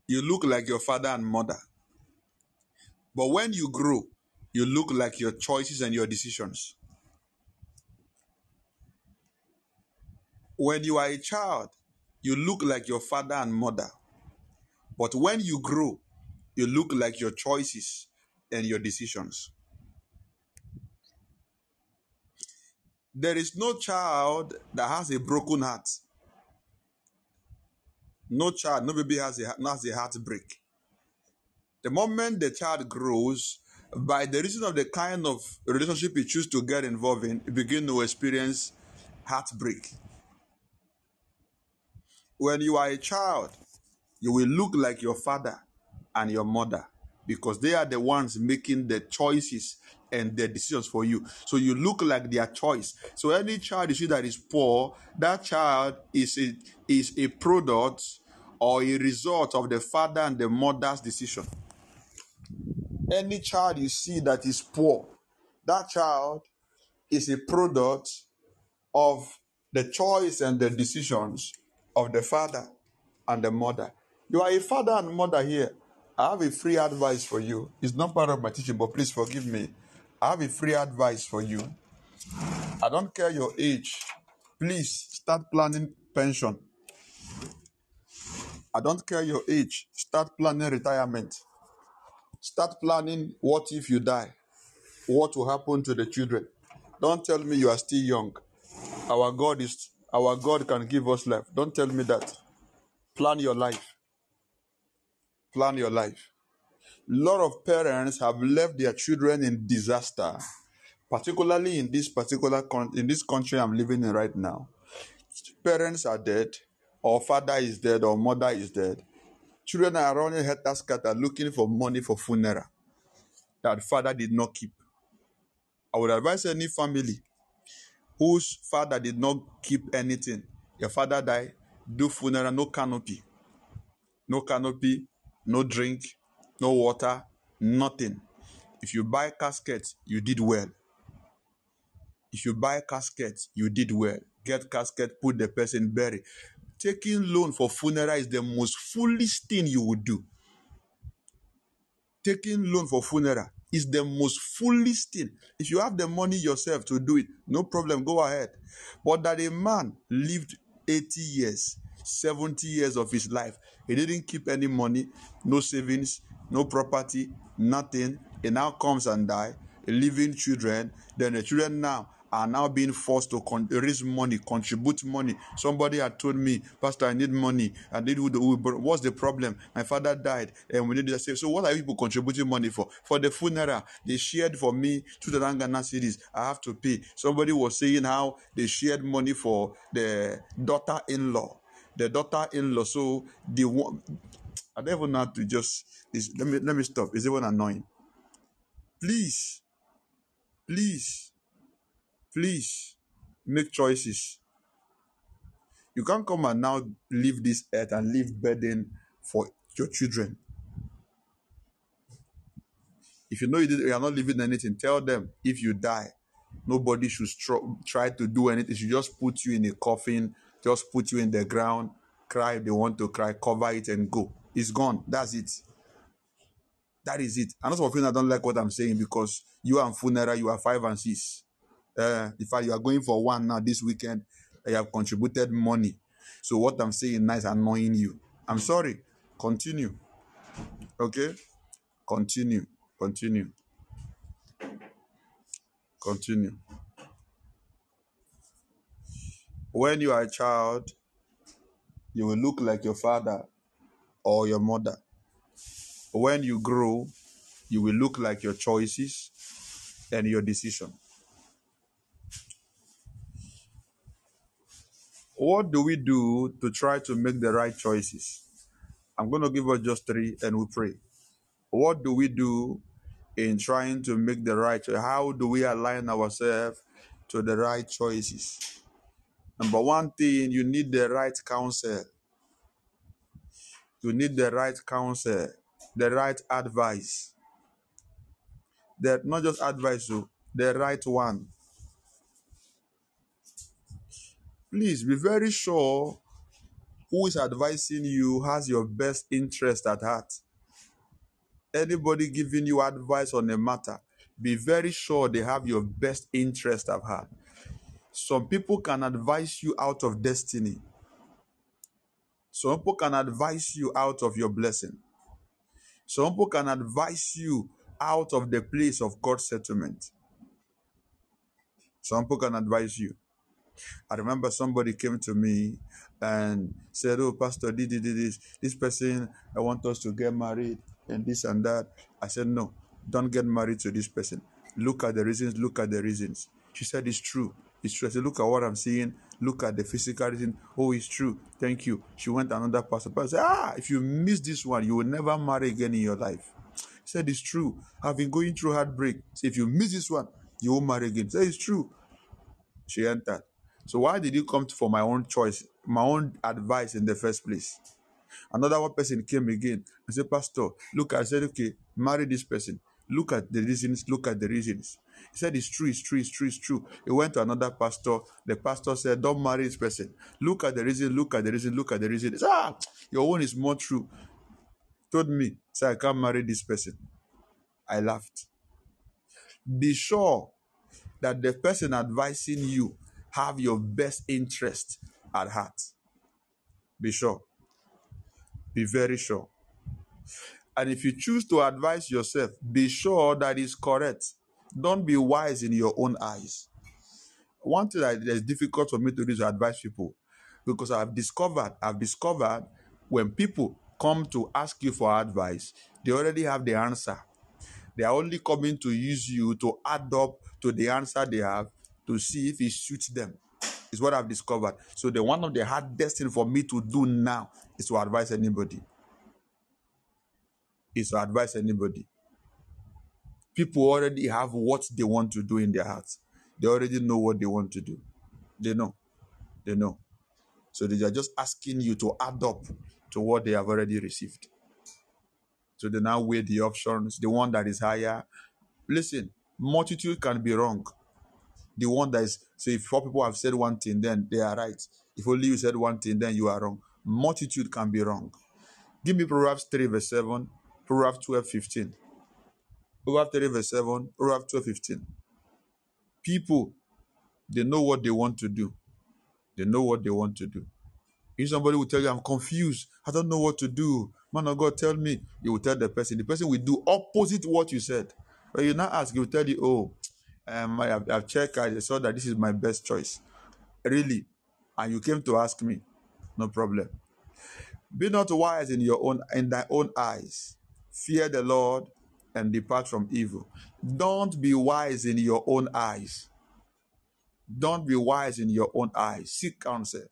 you look like your father and mother. But when you grow, you look like your choices and your decisions. When you are a child, you look like your father and mother. But when you grow, you look like your choices and your decisions. There is no child that has a broken heart. No child, no baby has a, has a heartbreak. The moment the child grows, by the reason of the kind of relationship you choose to get involved in, begin to experience heartbreak. When you are a child, you will look like your father and your mother because they are the ones making the choices and the decisions for you. So you look like their choice. So any child you see that is poor, that child is a, is a product or a result of the father and the mother's decision. Any child you see that is poor, that child is a product of the choice and the decisions of the father and the mother. You are a father and mother here. I have a free advice for you. It's not part of my teaching, but please forgive me. I have a free advice for you. I don't care your age. Please start planning pension. I don't care your age. Start planning retirement. Start planning what if you die? What will happen to the children? Don't tell me you are still young. Our God is our God can give us life. Don't tell me that. Plan your life plan your life. A lot of parents have left their children in disaster, particularly in this particular con- in this country I'm living in right now. Parents are dead, or father is dead, or mother is dead. Children are running helter skelter looking for money for funeral that father did not keep. I would advise any family whose father did not keep anything. Your father died, do funeral, no canopy. No canopy, no drink, no water, nothing. If you buy caskets, you did well. If you buy caskets, you did well. Get casket, put the person bury. Taking loan for funeral is the most foolish thing you would do. Taking loan for funeral is the most foolish thing. If you have the money yourself to do it, no problem, go ahead. But that a man lived 80 years 70 years of his life. He didn't keep any money, no savings, no property, nothing. He now comes and die, leaving children. Then the children now are now being forced to con- raise money, contribute money. Somebody had told me, Pastor, I need money. I need what's the problem? My father died, and we need to say, so what are people contributing money for? For the funeral, they shared for me to the Ghana cedis. I have to pay. Somebody was saying how they shared money for the daughter-in-law the daughter-in-law. So the one, I don't even know to just. let me let me stop. It's even annoying. Please, please, please, make choices. You can't come and now leave this earth and leave burden for your children. If you know you, did, you are not leaving anything, tell them if you die, nobody should try to do anything. Should just put you in a coffin just put you in the ground, cry they want to cry, cover it and go. It's gone. That's it. That is it. And some of you don't like what I'm saying because you are funeral, you are five and six. Uh, in fact, you are going for one now this weekend. You have contributed money. So what I'm saying now is annoying you. I'm sorry. Continue. Okay? Continue. Continue. Continue. When you are a child, you will look like your father or your mother. When you grow, you will look like your choices and your decision. What do we do to try to make the right choices? I'm going to give us just three and we pray. What do we do in trying to make the right? How do we align ourselves to the right choices? Number one thing, you need the right counsel. You need the right counsel. the right advice. That not just advice, so the right one. Please be very sure who is advising you has your best interest at heart. Anybody giving you advice on a matter, be very sure they have your best interest at heart. Some people can advise you out of destiny. Some people can advise you out of your blessing. Some people can advise you out of the place of God's settlement. Some people can advise you. I remember somebody came to me and said, Oh, Pastor, did did this. This person, I want us to get married and this and that. I said, No, don't get married to this person. Look at the reasons, look at the reasons. She said, It's true. It's true. I said, Look at what I'm seeing. Look at the physical reason. Oh, it's true. Thank you. She went another pastor. Pastor said, Ah, if you miss this one, you will never marry again in your life. He said, It's true. I've been going through heartbreak. If you miss this one, you won't marry again. He said, It's true. She entered. So why did you come for my own choice, my own advice in the first place? Another one person came again and said, Pastor, look, I said, okay, marry this person. Look at the reasons, look at the reasons. He said, It's true, it's true, it's true, it's true. He went to another pastor. The pastor said, Don't marry this person. Look at the reason, look at the reason, look at the reason. He said, Ah, your own is more true. Told me, say, I can't marry this person. I laughed. Be sure that the person advising you have your best interest at heart. Be sure. Be very sure. And if you choose to advise yourself, be sure that it's correct. Don't be wise in your own eyes. One thing that is difficult for me to do is advise people because I've discovered, I've discovered when people come to ask you for advice, they already have the answer. They are only coming to use you to add up to the answer they have to see if it suits them. Is what I've discovered. So the one of the hardest thing for me to do now is to advise anybody. Is to advise anybody. People already have what they want to do in their hearts. They already know what they want to do. They know. They know. So they are just asking you to add up to what they have already received. So they now weigh the options, the one that is higher. Listen, multitude can be wrong. The one that is, so if four people have said one thing, then they are right. If only you said one thing, then you are wrong. Multitude can be wrong. Give me Proverbs 3, verse 7, Proverbs 12, 15. Proverbs 3, verse 7, Proverbs 12, 15. People, they know what they want to do. They know what they want to do. If somebody will tell you, I'm confused, I don't know what to do. Man of God, tell me. You will tell the person. The person will do opposite what you said. But you now ask, he will tell you, oh, um, I have, I've checked, I saw that this is my best choice. Really? And you came to ask me. No problem. Be not wise in your own in thy own eyes. Fear the Lord and depart from evil. Don't be wise in your own eyes. Don't be wise in your own eyes. Seek counsel.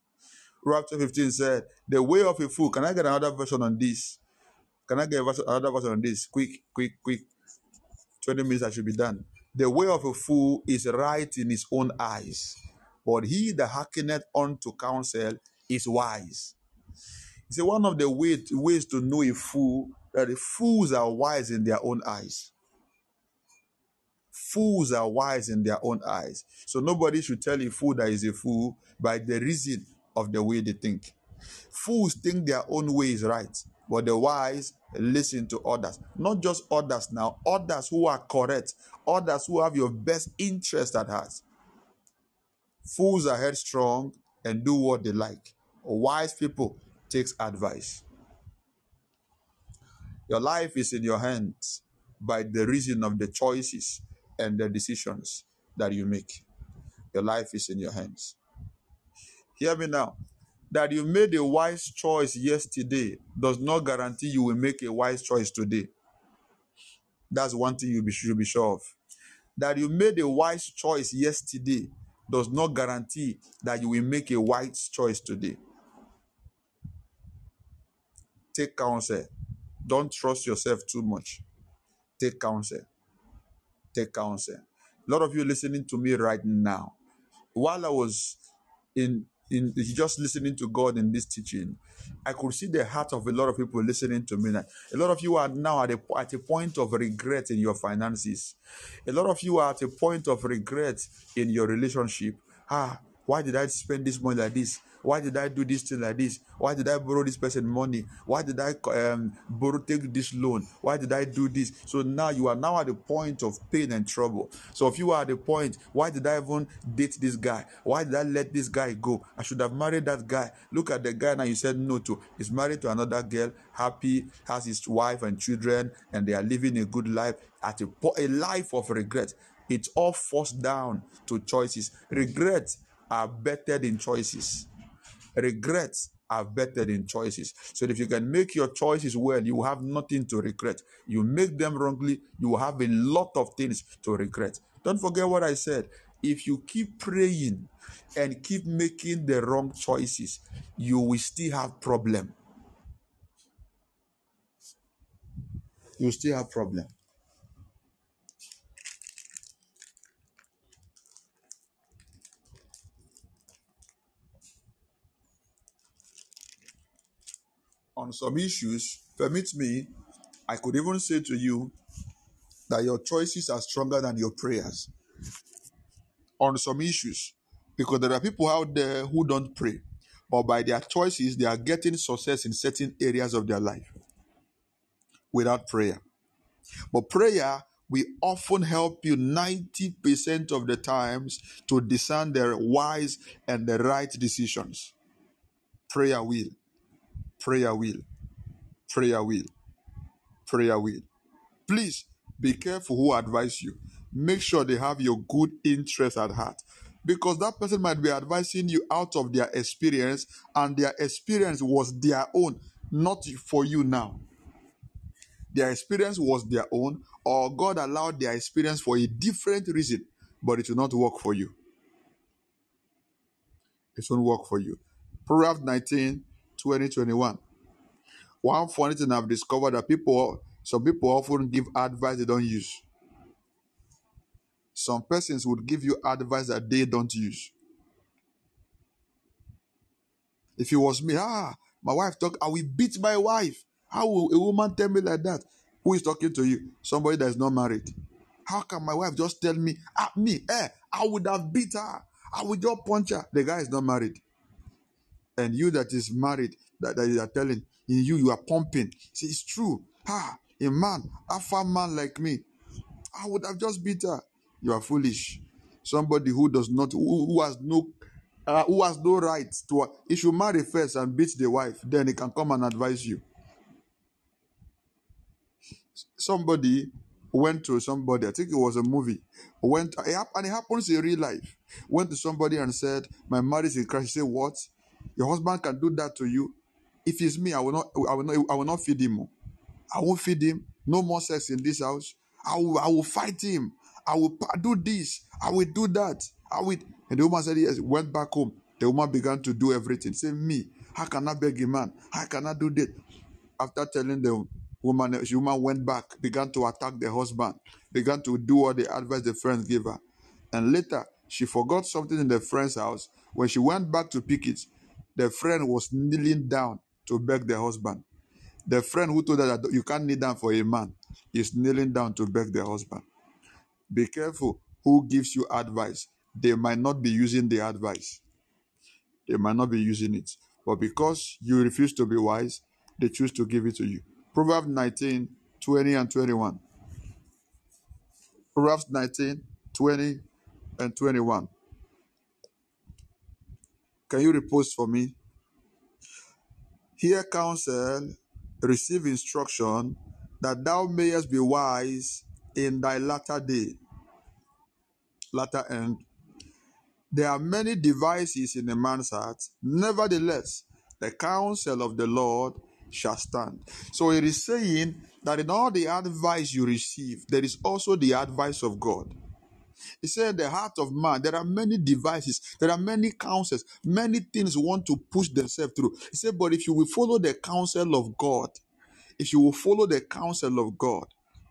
Chapter 15 said, The way of a fool. Can I get another version on this? Can I get another version on this? Quick, quick, quick. 20 minutes, I should be done. The way of a fool is right in his own eyes, but he that hearkeneth unto counsel is wise. Said, One of the way, ways to know a fool that the fools are wise in their own eyes. Fools are wise in their own eyes. So nobody should tell a fool that is a fool by the reason of the way they think. Fools think their own way is right, but the wise listen to others. Not just others now, others who are correct, others who have your best interest at heart. Fools are headstrong and do what they like. Wise people takes advice. Your life is in your hands by the reason of the choices and the decisions that you make. Your life is in your hands. Hear me now. That you made a wise choice yesterday does not guarantee you will make a wise choice today. That's one thing you should be sure of. That you made a wise choice yesterday does not guarantee that you will make a wise choice today. Take counsel. Don't trust yourself too much. Take counsel. Take counsel. A lot of you listening to me right now. While I was in in just listening to God in this teaching, I could see the heart of a lot of people listening to me. Now. A lot of you are now at a, at a point of regret in your finances. A lot of you are at a point of regret in your relationship. Ah, why did I spend this money like this? Why did I do this thing like this? Why did I borrow this person money? Why did I um, borrow take this loan? Why did I do this? So now you are now at the point of pain and trouble. So if you are at the point, why did I even date this guy? Why did I let this guy go? I should have married that guy. Look at the guy now you said no to. He's married to another girl, happy, has his wife and children, and they are living a good life at a, a life of regret. It's all forced down to choices. Regrets are better than choices. Regrets are better than choices. So if you can make your choices well, you have nothing to regret. You make them wrongly, you have a lot of things to regret. Don't forget what I said. If you keep praying and keep making the wrong choices, you will still have problem. You still have problem. On some issues, permit me, I could even say to you that your choices are stronger than your prayers on some issues. Because there are people out there who don't pray, but by their choices, they are getting success in certain areas of their life without prayer. But prayer will often help you 90% of the times to discern the wise and the right decisions. Prayer will. Prayer will. Prayer will. Prayer will. Please be careful who advise you. Make sure they have your good interest at heart. Because that person might be advising you out of their experience, and their experience was their own, not for you now. Their experience was their own, or God allowed their experience for a different reason, but it will not work for you. It won't work for you. Proverbs 19 2021. One funny thing I've discovered that people, some people often give advice they don't use. Some persons would give you advice that they don't use. If it was me, ah, my wife talk, I will beat my wife. How will a woman tell me like that? Who is talking to you? Somebody that is not married. How can my wife just tell me, ah, me, eh, I would have beat her. I would just punch her. The guy is not married and you that is married, that, that you are telling, in you, you are pumping. See, it's true. Ah, a man, a far man like me, I would have just beat her. You are foolish. Somebody who does not, who, who has no, uh, who has no right to, he should marry first and beat the wife. Then he can come and advise you. Somebody went to somebody, I think it was a movie, went, and it happens in real life. Went to somebody and said, My marriage is crashed. He said, What? Your husband can do that to you. If it's me, I will not, I will not, I will not feed him. I won't feed him. No more sex in this house. I will, I will fight him. I will do this. I will do that. I will. And the woman said, yes. Went back home. The woman began to do everything. Say, me, how can I beg a man? How can I do that? After telling the woman, the woman went back, began to attack the husband, began to do what the advice the friends gave her. And later, she forgot something in the friend's house. When she went back to pick it, the friend was kneeling down to beg the husband. The friend who told her that you can't kneel down for a man is kneeling down to beg the husband. Be careful who gives you advice. They might not be using the advice, they might not be using it. But because you refuse to be wise, they choose to give it to you. Proverbs 19 20 and 21. Proverbs 19 20 and 21. Can you repost for me? Hear counsel, receive instruction, that thou mayest be wise in thy latter day. Latter end. There are many devices in a man's heart. Nevertheless, the counsel of the Lord shall stand. So it is saying that in all the advice you receive, there is also the advice of God. He said, The heart of man, there are many devices, there are many counsels, many things want to push themselves through. He said, But if you will follow the counsel of God, if you will follow the counsel of God,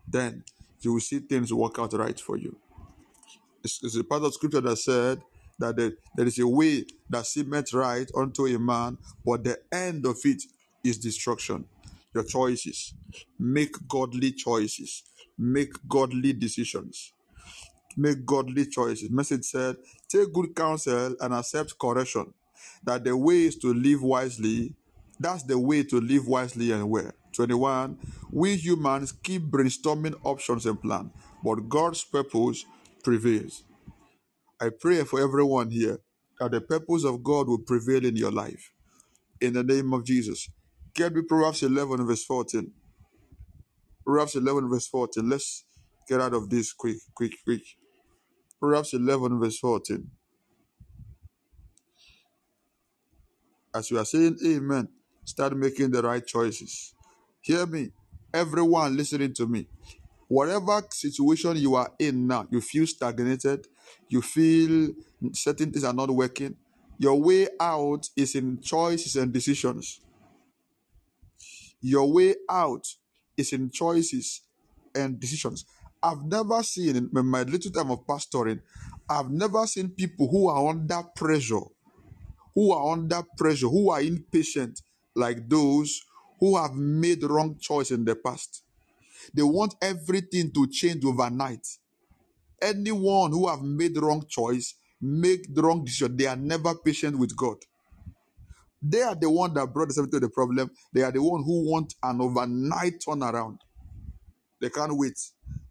then you will see things work out right for you. It's, it's a part of scripture that said, that there, there is a way that seemeth right unto a man, but the end of it is destruction. Your choices. Make godly choices. Make godly decisions. Make godly choices. Message said, take good counsel and accept correction. That the way is to live wisely. That's the way to live wisely and well. 21. We humans keep brainstorming options and plan, but God's purpose prevails. I pray for everyone here that the purpose of God will prevail in your life. In the name of Jesus. Get me Proverbs 11, verse 14. Proverbs 11, verse 14. Let's get out of this quick, quick, quick. Proverbs 11, verse 14. As you are saying amen, start making the right choices. Hear me. Everyone listening to me. Whatever situation you are in now, you feel stagnated, you feel certain things are not working, your way out is in choices and decisions. Your way out is in choices and decisions. I've never seen in my little time of pastoring, I've never seen people who are under pressure, who are under pressure, who are impatient like those who have made wrong choice in the past. They want everything to change overnight. Anyone who have made wrong choice, make the wrong decision, they are never patient with God. They are the one that brought themselves to the problem. They are the one who want an overnight turnaround. They can't wait.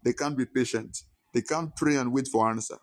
They can't be patient. They can't pray and wait for answer.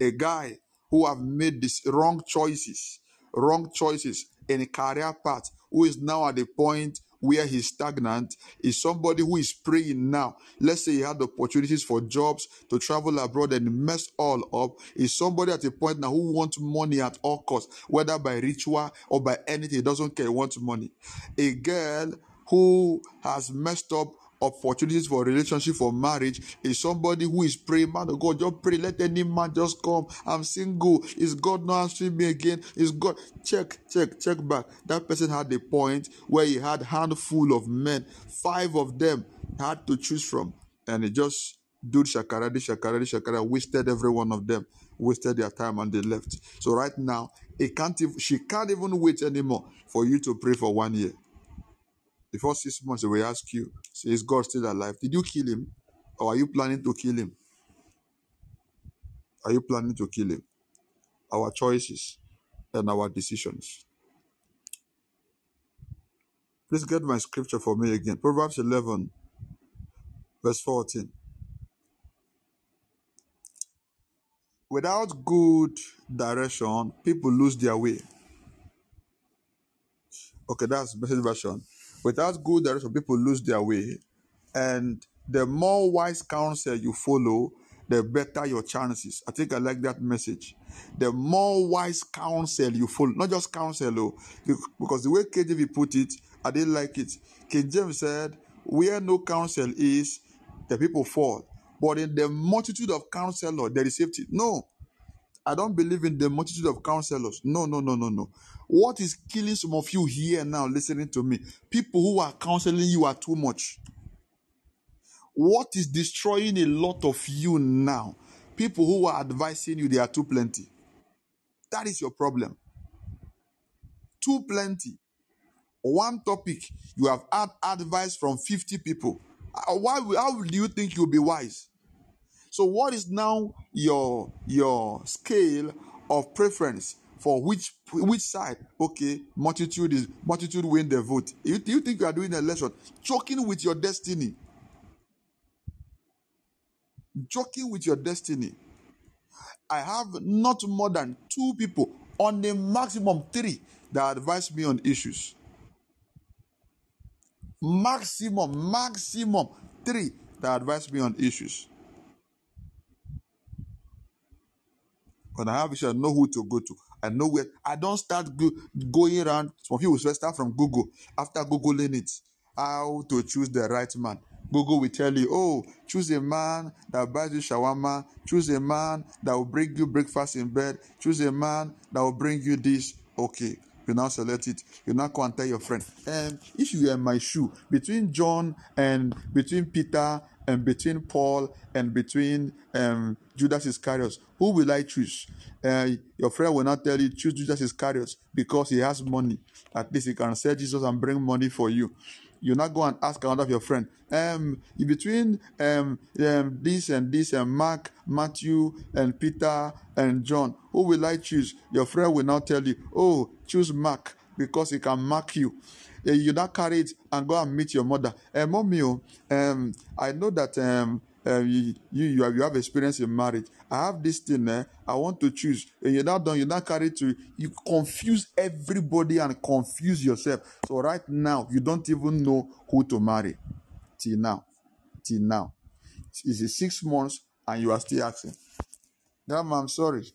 A guy who have made these wrong choices, wrong choices in a career path, who is now at the point where he's stagnant is somebody who is praying now. Let's say he had opportunities for jobs to travel abroad and mess all up. Is somebody at a point now who wants money at all costs, whether by ritual or by anything. He doesn't care. Wants money. A girl who has messed up opportunities for relationship for marriage is somebody who is praying man of god just pray let any man just come. I'm single. Is god not answering me again? Is god check check check back. That person had a point where he had handful of men. Five of them had to choose from. And he just did shakara did shakara did shakara wasted every one of them wasted their time and they left. So right now it can't she can't even wait anymore for you to pray for one year before six months, they will ask you, say, is God still alive? Did you kill him? Or are you planning to kill him? Are you planning to kill him? Our choices and our decisions. Please get my scripture for me again. Proverbs 11, verse 14. Without good direction, people lose their way. Okay, that's message version. Without good direction, people lose their way. And the more wise counsel you follow, the better your chances. I think I like that message. The more wise counsel you follow, not just counsel, oh, because the way KJV put it, I didn't like it. King James said, Where no counsel is, the people fall. But in the multitude of counselors, there is safety. No, I don't believe in the multitude of counselors. No, no, no, no, no. What is killing some of you here now listening to me? People who are counseling you are too much. What is destroying a lot of you now? People who are advising you, they are too plenty. That is your problem. Too plenty. One topic, you have had advice from 50 people. Uh, why, how do you think you'll be wise? So, what is now your your scale of preference for which which side? Okay, multitude is multitude win the vote. You, you think you are doing election, joking with your destiny, joking with your destiny. I have not more than two people on the maximum three that advise me on issues. Maximum, maximum three that advise me on issues. When I have issues, I know who to go to. I know where. I don't start go, going around. Some people start from Google. After Googling it, how to choose the right man. Google will tell you, oh, choose a man that buys you shawarma. Choose a man that will bring you breakfast in bed. Choose a man that will bring you this. Okay. You now select it. You now go and tell your friend, um, if you were my shoe, between John and between Peter and between Paul and between um, Judas Iscariot, who will I choose? Uh, your friend will not tell you choose Judas Iscariot because he has money. At least he can sell Jesus and bring money for you. You not go and ask another of your friend. Um, between um, um this and this and Mark, Matthew and Peter and John, who will I choose? Your friend will now tell you, oh, choose Mark because he can mark you. You now carry it and go and meet your mother. Uh, mommy, oh, um, I know that um, uh, you, you, have, you have experience in marriage. I have this thing, eh? I want to choose. And you're not done, you're not carried to, you confuse everybody and confuse yourself. So right now, you don't even know who to marry. Till now. Till now. It's six months and you are still asking. Yeah, I'm sorry.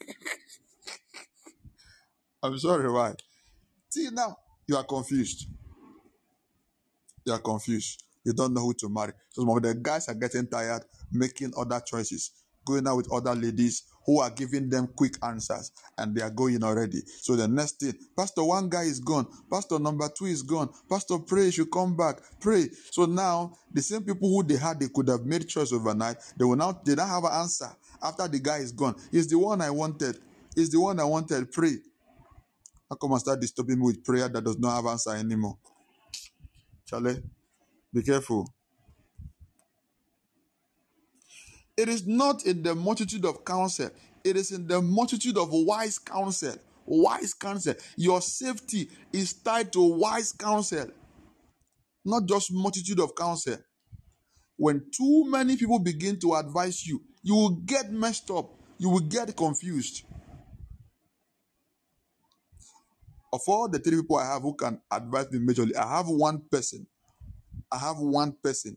I'm sorry, why? Till now, you are confused. You are confused. You don't know who to marry. So some of the guys are getting tired making other choices, going out with other ladies who are giving them quick answers and they are going already. So the next thing, Pastor, one guy is gone. Pastor number two is gone. Pastor, pray, you should come back. Pray. So now the same people who they had, they could have made choice overnight. They will now they don't have an answer after the guy is gone. Is the one I wanted. Is the one I wanted. Pray. How come I start disturbing me with prayer that does not have answer anymore? Charlie? Be careful. It is not in the multitude of counsel, it is in the multitude of wise counsel. Wise counsel. Your safety is tied to wise counsel, not just multitude of counsel. When too many people begin to advise you, you will get messed up, you will get confused. Of all the three people I have who can advise me majorly, I have one person I have one person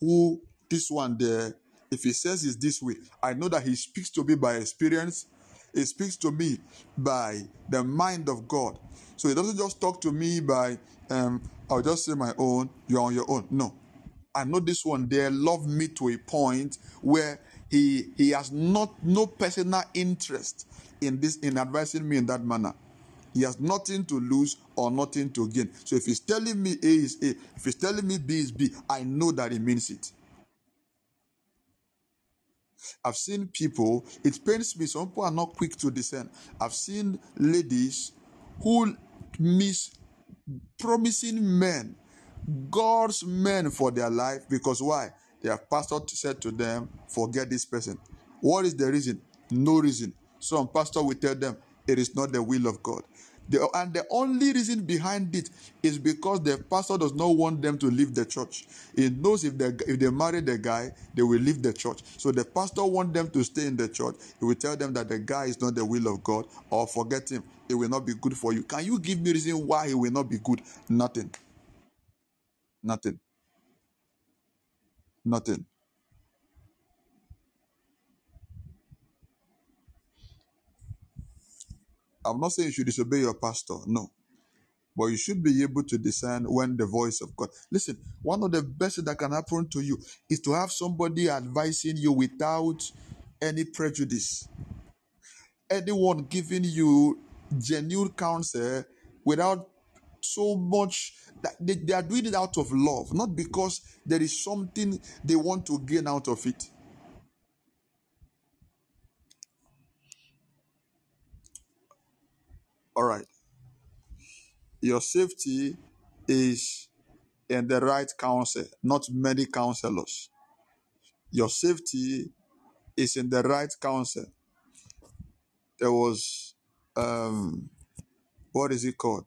who this one there, if he says it's this way, I know that he speaks to me by experience. He speaks to me by the mind of God. So he doesn't just talk to me by um, I'll just say my own, you're on your own. No. I know this one there love me to a point where he he has not no personal interest in this in advising me in that manner. He has nothing to lose or nothing to gain. So if he's telling me A is A, if he's telling me B is B, I know that he means it. I've seen people, it pains me, some people are not quick to discern. I've seen ladies who miss promising men, God's men for their life because why? Their pastor said to them, Forget this person. What is the reason? No reason. Some pastor will tell them, It is not the will of God. The, and the only reason behind it is because the pastor does not want them to leave the church. He knows if they if they marry the guy, they will leave the church. So the pastor wants them to stay in the church. He will tell them that the guy is not the will of God or forget him. It will not be good for you. Can you give me reason why he will not be good? Nothing. Nothing. Nothing. I'm not saying you should disobey your pastor, no. But you should be able to discern when the voice of God. Listen, one of the best that can happen to you is to have somebody advising you without any prejudice. Anyone giving you genuine counsel without so much that they, they are doing it out of love, not because there is something they want to gain out of it. All right. Your safety is in the right counsel, not many counselors. Your safety is in the right counsel. There was, um, what is it called?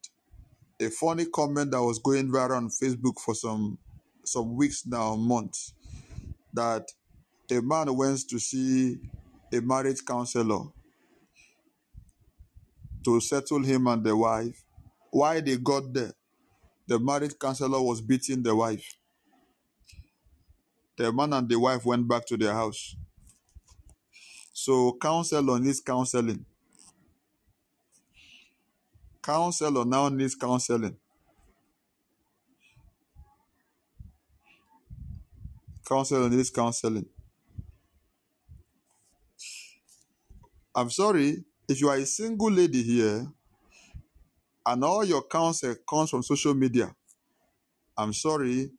A funny comment that was going viral on Facebook for some some weeks now, months, that a man went to see a marriage counselor to settle him and the wife. Why they got there? The marriage counselor was beating the wife. The man and the wife went back to their house. So counselor needs counseling. Counselor now needs counseling. Counselor needs counseling. I'm sorry, if you are a single lady here, and all your counsel comes from social media, I'm sorry,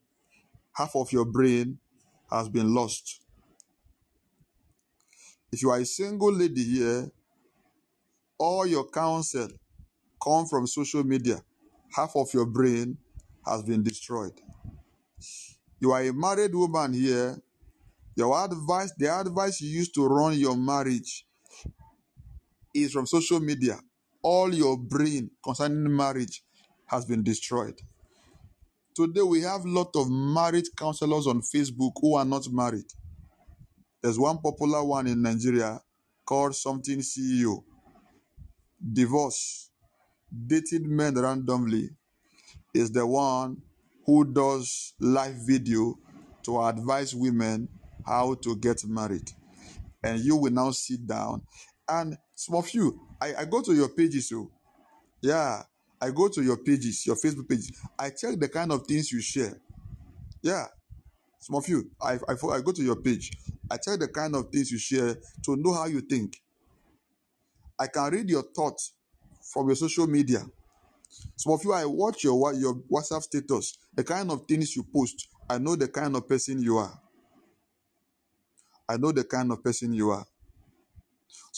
half of your brain has been lost. If you are a single lady here, all your counsel come from social media, half of your brain has been destroyed. You are a married woman here, your advice, the advice you used to run your marriage is from social media. All your brain concerning marriage has been destroyed. Today we have a lot of marriage counselors on Facebook who are not married. There's one popular one in Nigeria called something CEO. Divorce, dating men randomly is the one who does live video to advise women how to get married. And you will now sit down and some of you, I, I go to your pages, so yeah, I go to your pages, your Facebook pages. I check the kind of things you share. Yeah, some of you, I, I, I go to your page. I check the kind of things you share to know how you think. I can read your thoughts from your social media. Some of you, I watch your your WhatsApp status, the kind of things you post. I know the kind of person you are. I know the kind of person you are.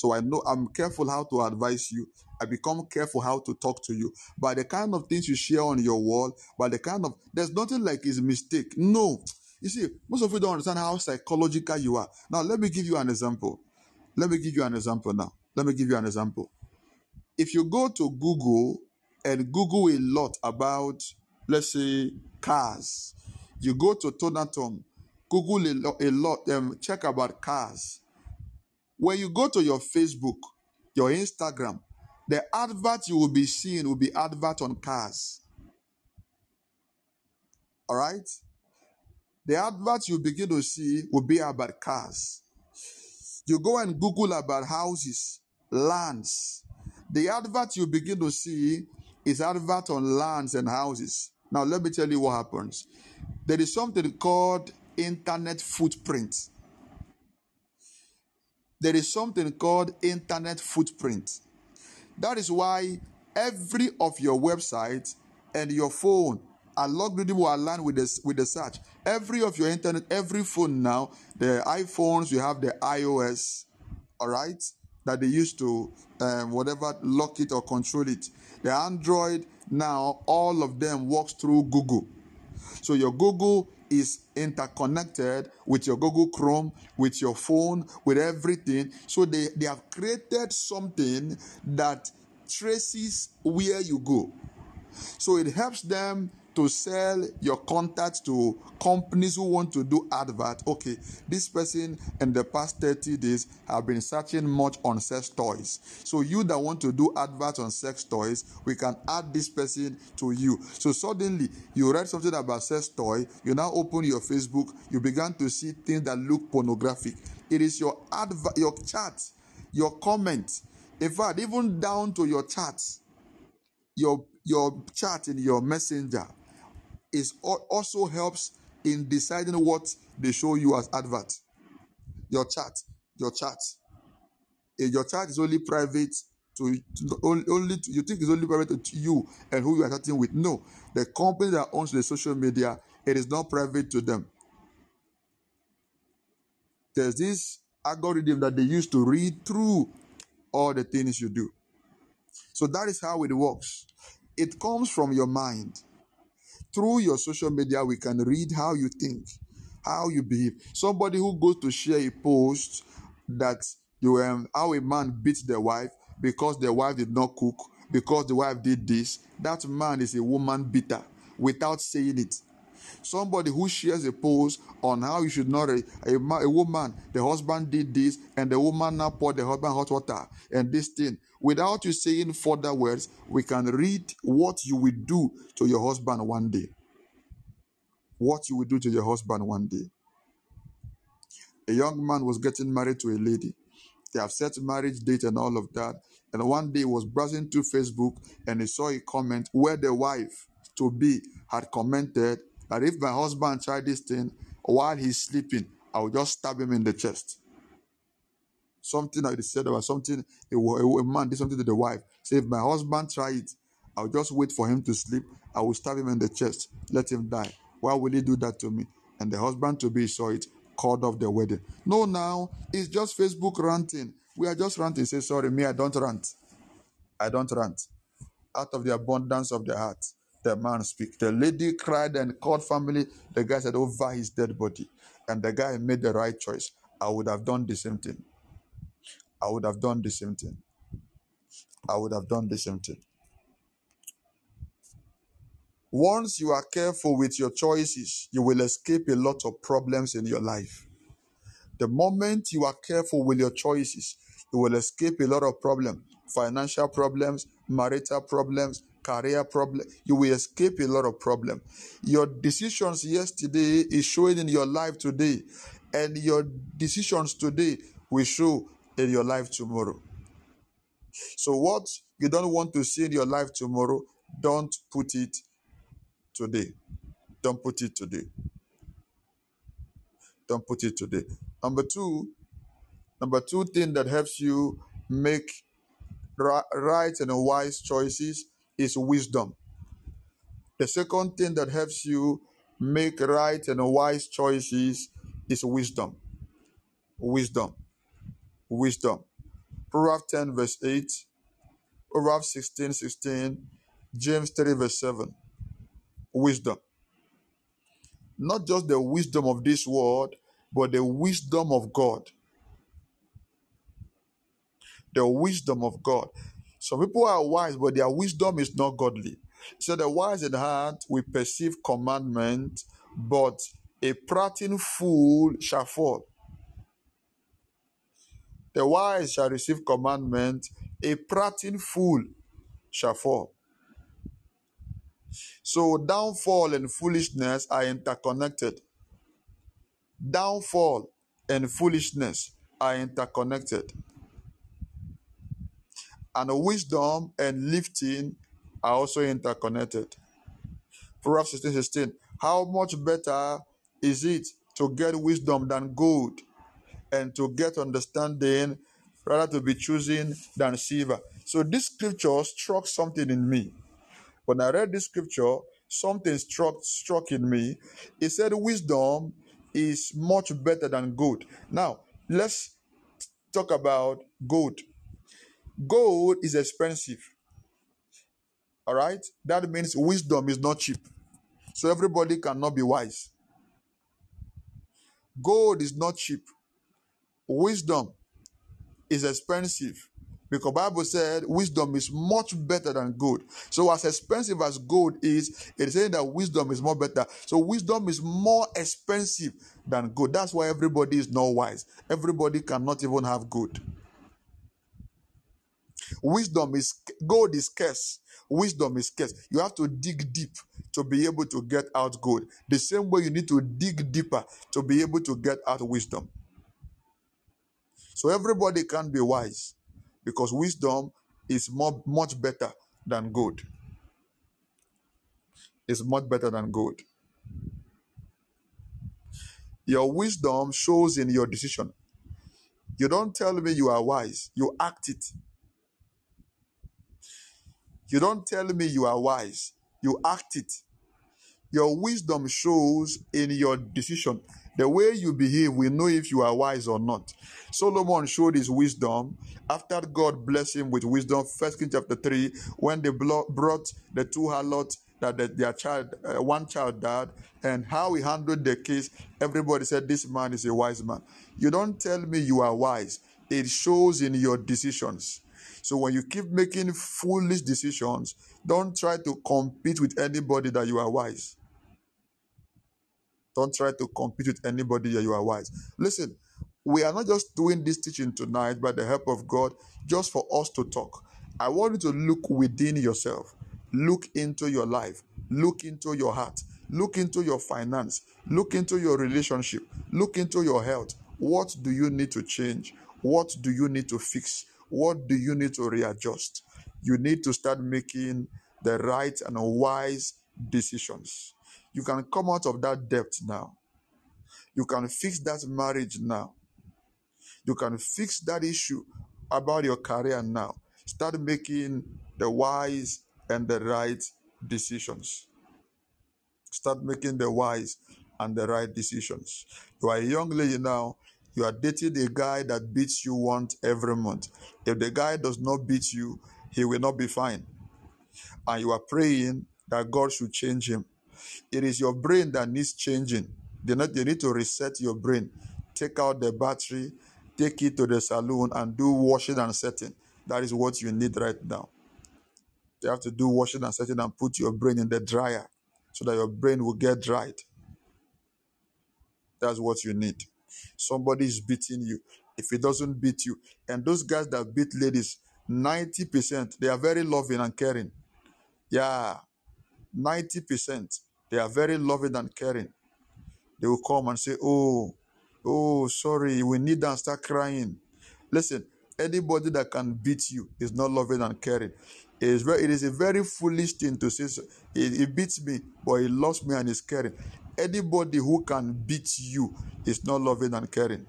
So I know I'm careful how to advise you. I become careful how to talk to you. By the kind of things you share on your wall, by the kind of there's nothing like it's a mistake. No. You see, most of you don't understand how psychological you are. Now, let me give you an example. Let me give you an example now. Let me give you an example. If you go to Google and Google a lot about, let's say, cars, you go to Tonaton, Google a, lo- a lot, um, check about cars. When you go to your Facebook, your Instagram, the advert you will be seeing will be advert on cars. All right? The advert you begin to see will be about cars. You go and Google about houses, lands. The advert you begin to see is advert on lands and houses. Now let me tell you what happens. There is something called internet footprint. There is something called internet footprint. That is why every of your websites and your phone algorithm will align with the, with the search. Every of your internet, every phone now, the iPhones, you have the iOS, all right, that they used to um, whatever lock it or control it. The Android now, all of them works through Google. So your Google is interconnected with your Google Chrome, with your phone, with everything. So they, they have created something that traces where you go. So it helps them to sell your contact to companies who want to do advert. Okay, this person in the past 30 days have been searching much on sex toys. So you that want to do advert on sex toys, we can add this person to you. So suddenly you read something about sex toy, you now open your Facebook, you began to see things that look pornographic. It is your advert, your chat, your comment. In fact, even down to your chats, your your chat in your messenger is also helps in deciding what they show you as advert. Your chat, your chat. If your chat is only private to, to only, only to, you think it's only private to you and who you are chatting with. No, the company that owns the social media, it is not private to them. There's this algorithm that they use to read through all the things you do. So that is how it works. It comes from your mind. Through your social media, we can read how you think, how you behave. Somebody who goes to share a post that you um, how a man beat the wife because the wife did not cook, because the wife did this. That man is a woman beater without saying it. Somebody who shares a post on how you should not a, a, a woman, the husband did this, and the woman now poured the husband hot water and this thing. Without you saying further words, we can read what you will do to your husband one day. What you will do to your husband one day. A young man was getting married to a lady. They have set marriage date and all of that. And one day he was browsing through Facebook and he saw a comment where the wife to be had commented that if my husband tried this thing while he's sleeping, I will just stab him in the chest. Something they said about something, a, a, man did something to the wife. Say, if my husband tried it I'll just wait for him to sleep. I will stab him in the chest, let him die. Why will he do that to me? And the husband to be saw it, called off the wedding. No, now it's just Facebook ranting. We are just ranting. Say, sorry, me, I don't rant. I don't rant. Out of the abundance of the heart, the man speak. The lady cried and called family. The guy said, over his dead body. And the guy made the right choice. I would have done the same thing. I would have done the same thing. I would have done the same thing. Once you are careful with your choices, you will escape a lot of problems in your life. The moment you are careful with your choices, you will escape a lot of problems financial problems, marital problems, career problem. You will escape a lot of problems. Your decisions yesterday is showing in your life today, and your decisions today will show in your life tomorrow. So, what you don't want to see in your life tomorrow, don't put it today. Don't put it today. Don't put it today. Number two, number two thing that helps you make right and wise choices is wisdom. The second thing that helps you make right and wise choices is wisdom. Wisdom. Wisdom. Proverbs 10, verse 8, Proverbs 16, 16, James 3, verse 7 wisdom. Not just the wisdom of this world, but the wisdom of God. The wisdom of God. Some people are wise, but their wisdom is not godly. So the wise in heart will perceive commandment, but a prating fool shall fall. The wise shall receive commandment, a prating fool shall fall. So downfall and foolishness are interconnected. Downfall and foolishness are interconnected. And wisdom and lifting are also interconnected. Proverbs 16 16. How much better is it to get wisdom than gold, and to get understanding rather to be choosing than silver? So this scripture struck something in me. When I read this scripture, something struck struck in me. It said wisdom is much better than gold. Now, let's talk about gold. Gold is expensive. All right? That means wisdom is not cheap. So everybody cannot be wise. Gold is not cheap. Wisdom is expensive. Because Bible said wisdom is much better than gold. So as expensive as gold is, it is saying that wisdom is more better. So wisdom is more expensive than gold. That's why everybody is not wise. Everybody cannot even have gold. Wisdom is gold is scarce. Wisdom is scarce. You have to dig deep to be able to get out gold. The same way you need to dig deeper to be able to get out wisdom. So everybody can be wise because wisdom is more, much better than gold. It's much better than gold. Your wisdom shows in your decision. You don't tell me you are wise, you act it. You don't tell me you are wise, you act it. Your wisdom shows in your decision. The way you behave, we know if you are wise or not. Solomon showed his wisdom after God blessed him with wisdom. First King chapter 3, when they brought the two harlots that their child, uh, one child died, and how he handled the case, everybody said, This man is a wise man. You don't tell me you are wise, it shows in your decisions. So when you keep making foolish decisions, don't try to compete with anybody that you are wise. Don't try to compete with anybody that you are wise. Listen, we are not just doing this teaching tonight by the help of God just for us to talk. I want you to look within yourself, look into your life, look into your heart, look into your finance, look into your relationship, look into your health. What do you need to change? What do you need to fix? What do you need to readjust? You need to start making the right and wise decisions. You can come out of that debt now. You can fix that marriage now. You can fix that issue about your career now. Start making the wise and the right decisions. Start making the wise and the right decisions. You are a young lady now, you are dating a guy that beats you once every month. If the guy does not beat you, he will not be fine. And you are praying that God should change him. It is your brain that needs changing. They need, they need to reset your brain. Take out the battery, take it to the salon, and do washing and setting. That is what you need right now. You have to do washing and setting and put your brain in the dryer so that your brain will get dried. That's what you need. Somebody is beating you. If it doesn't beat you, and those guys that beat ladies, 90%, they are very loving and caring. Yeah, 90%, they are very loving and caring. They will come and say, Oh, oh, sorry, we need and start crying. Listen, anybody that can beat you is not loving and caring. It is, very, it is a very foolish thing to say. So. He, he beats me, but he loves me and is caring. Anybody who can beat you is not loving and caring.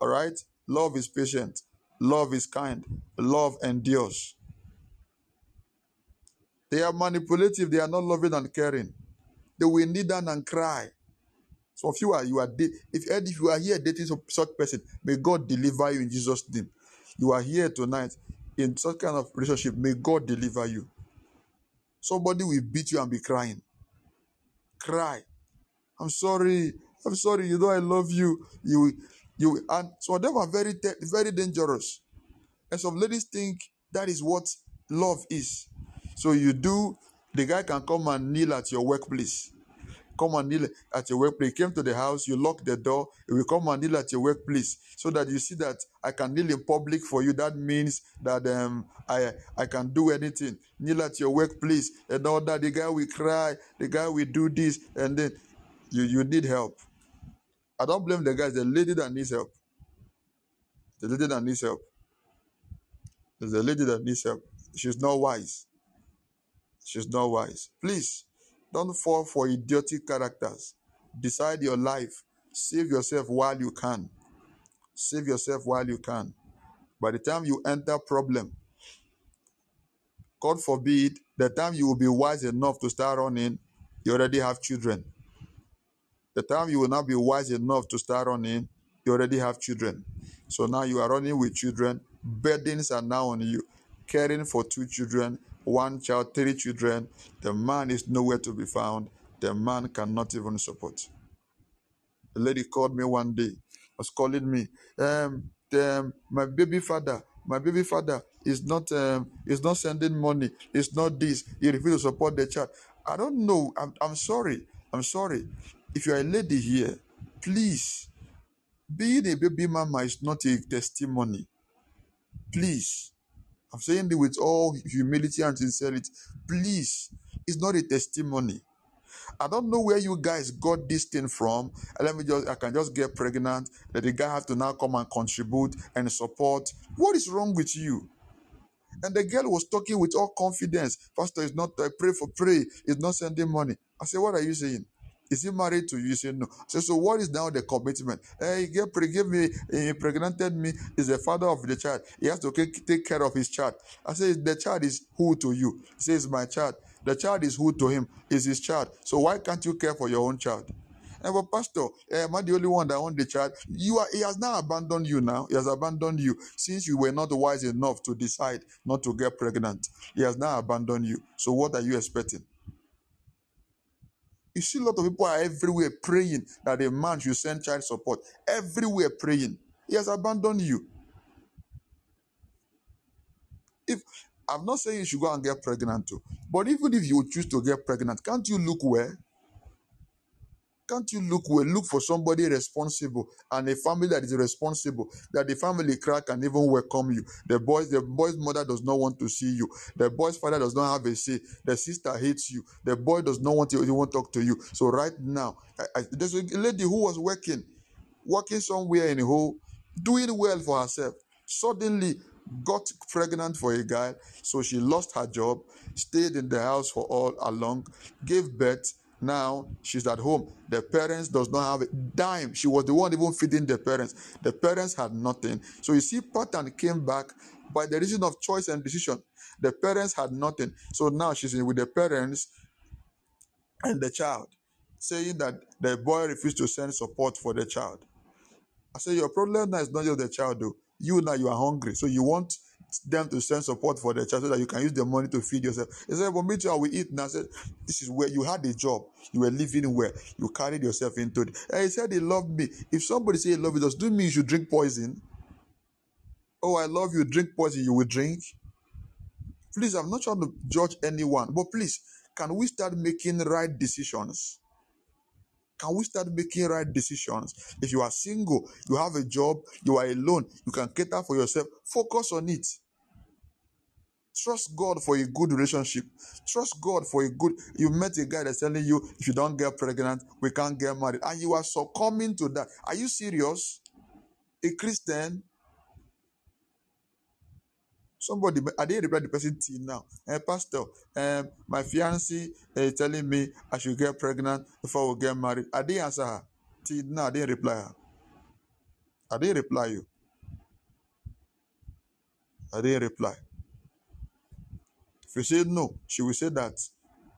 All right? Love is patient. Love is kind. Love endures. They are manipulative. They are not loving and caring. They will kneel down and cry. So if you are you are if if you are here dating such person, may God deliver you in Jesus' name. You are here tonight in such kind of relationship. May God deliver you. Somebody will beat you and be crying. Cry. I'm sorry. I'm sorry. You know I love you. You you and some of them are very very dangerous. And some ladies think that is what love is. So you do. The guy can come and kneel at your workplace come and kneel at your workplace. He came to the house, you lock the door, he will come and kneel at your workplace so that you see that I can kneel in public for you. That means that um, I I can do anything. Kneel at your workplace and all that. The guy will cry, the guy will do this, and then you, you need help. I don't blame the guys, the lady that needs help. The lady that needs help. There's a lady that needs help. She's not wise. She's not wise. Please don't fall for idiotic characters. Decide your life. Save yourself while you can. Save yourself while you can. By the time you enter problem, God forbid, the time you will be wise enough to start running, you already have children. The time you will not be wise enough to start running, you already have children. So now you are running with children. Burdens are now on you. Caring for two children, one child, three children. The man is nowhere to be found. The man cannot even support. The lady called me one day, was calling me. Um, the, um, my baby father, my baby father is not um, is not sending money. It's not this. He refused to support the child. I don't know. I'm, I'm sorry. I'm sorry. If you're a lady here, please, being a baby mama is not a testimony. Please, I'm saying this with all humility and sincerity. Please, it's not a testimony. I don't know where you guys got this thing from. let me just, I can just get pregnant. That the guy have to now come and contribute and support. What is wrong with you? And the girl was talking with all confidence. Pastor is not, I pray for pray. He's not sending money. I said, what are you saying? Is he married to you? He said, No. So, so what is now the commitment? Hey, he give me, he impregnated me, is the father of the child. He has to take care of his child. I say, The child is who to you? He says, My child. The child is who to him? Is his child. So why can't you care for your own child? And but pastor, eh, am I the only one that want the child? You are he has now abandoned you now. He has abandoned you since you were not wise enough to decide not to get pregnant. He has now abandoned you. So what are you expecting? You see, a lot of people are everywhere praying that a man should send child support. Everywhere praying. He has abandoned you. If I'm not saying you should go and get pregnant too, but even if you choose to get pregnant, can't you look where? Can't you look well? Look for somebody responsible and a family that is responsible, that the family crack and even welcome you. The boys, the boy's mother does not want to see you. The boy's father does not have a say. The sister hates you. The boy does not want to even talk to you. So right now, I, I, there's a lady who was working, working somewhere in a hole, doing well for herself. Suddenly got pregnant for a guy, so she lost her job, stayed in the house for all along, gave birth, Now she's at home. The parents does not have a dime. She was the one even feeding the parents. The parents had nothing. So you see, pattern came back by the reason of choice and decision. The parents had nothing. So now she's with the parents and the child, saying that the boy refused to send support for the child. I say your problem now is not just the child though. You now you are hungry, so you want them to send support for the child so that you can use the money to feed yourself. He said, "But me too, I will eat." now." I said, "This is where you had a job, you were living where you carried yourself into it." And he said, "He loved me." If somebody say he love you, does do mean you should drink poison? Oh, I love you. Drink poison, you will drink. Please, I'm not trying to judge anyone, but please, can we start making right decisions? Can we start making right decisions? If you are single, you have a job, you are alone, you can cater for yourself, focus on it. Trust God for a good relationship. Trust God for a good. You met a guy that's telling you if you don't get pregnant, we can't get married, and you are succumbing to that. Are you serious? A Christian? Somebody, I didn't reply the person till now. Eh, Pastor, um, my fiancé is telling me I should get pregnant before we get married. I didn't answer her. Till now, I didn't reply her. I didn't reply you. I didn't reply. If you say no, she will say that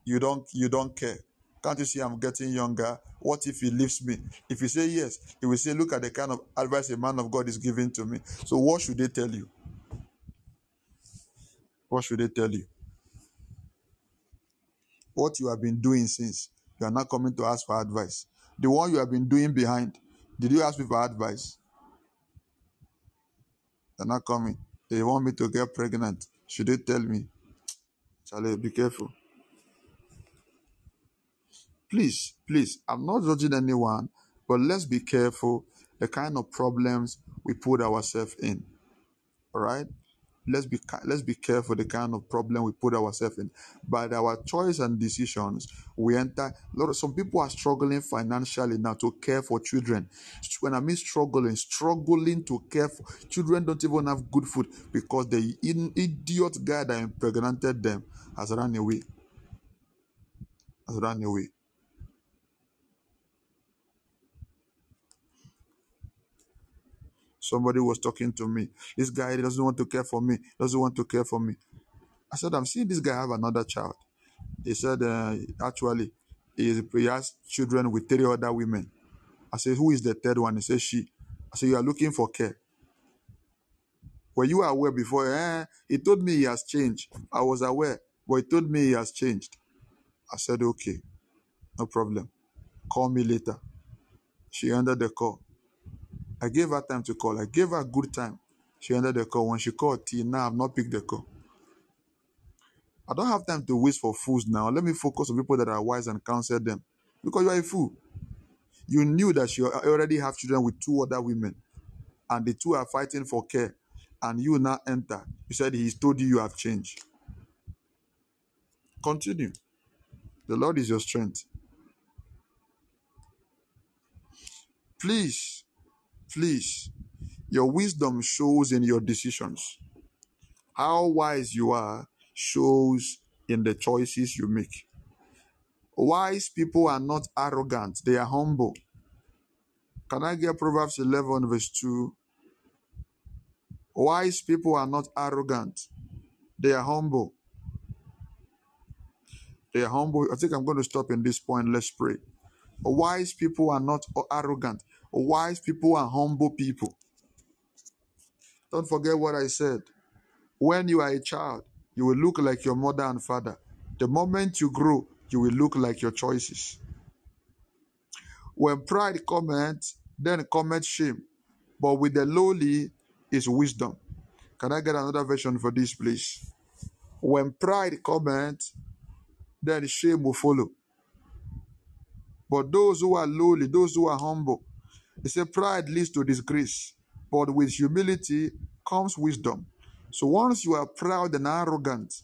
you don't you don't care. Can't you see I'm getting younger? What if he leaves me? If you say yes, he will say, Look at the kind of advice a man of God is giving to me. So what should they tell you? What should they tell you? What you have been doing since you are not coming to ask for advice. The one you have been doing behind, did you ask me for advice? They're not coming. They want me to get pregnant. Should they tell me? Charlie, be careful. Please, please, I'm not judging anyone, but let's be careful the kind of problems we put ourselves in. All right? Let's be let's be careful the kind of problem we put ourselves in. By our choice and decisions we enter of some people are struggling financially now to care for children. When i mean struggling struggling to care for children don't even have good food because the idiot guy that impregnated them has run away. Has run away Somebody was talking to me. This guy doesn't want to care for me, doesn't want to care for me. I said, I'm seeing this guy have another child. He said, uh, actually, he, has children with three other women. I said, who is the third one? He said, she. I said, you are looking for care. Were you aware before? Eh, he told me he has changed. I was aware, but he told me he has changed. I said, okay, no problem. Call me later. She ended the call. I gave her time to call. I gave her good time. She ended the call. When she called, till now I've not picked the call. I don't have time to waste for fools now. Let me focus on people that are wise and counsel them. Because you are a fool. You knew that you already have children with two other women, and the two are fighting for care, and you now enter. You said he's told you you have changed. Continue. The Lord is your strength. Please Please, your wisdom shows in your decisions. How wise you are shows in the choices you make. Wise people are not arrogant, they are humble. Can I get Proverbs 11, verse 2? Wise people are not arrogant, they are humble. They are humble. I think I'm going to stop in this point. Let's pray. Wise people are not arrogant, Wise people are humble people. Don't forget what I said. When you are a child, you will look like your mother and father. The moment you grow, you will look like your choices. When pride comes, then comes shame. But with the lowly is wisdom. Can I get another version for this, please? When pride comes, then shame will follow. But those who are lowly, those who are humble, they say pride leads to disgrace, but with humility comes wisdom. So once you are proud and arrogant,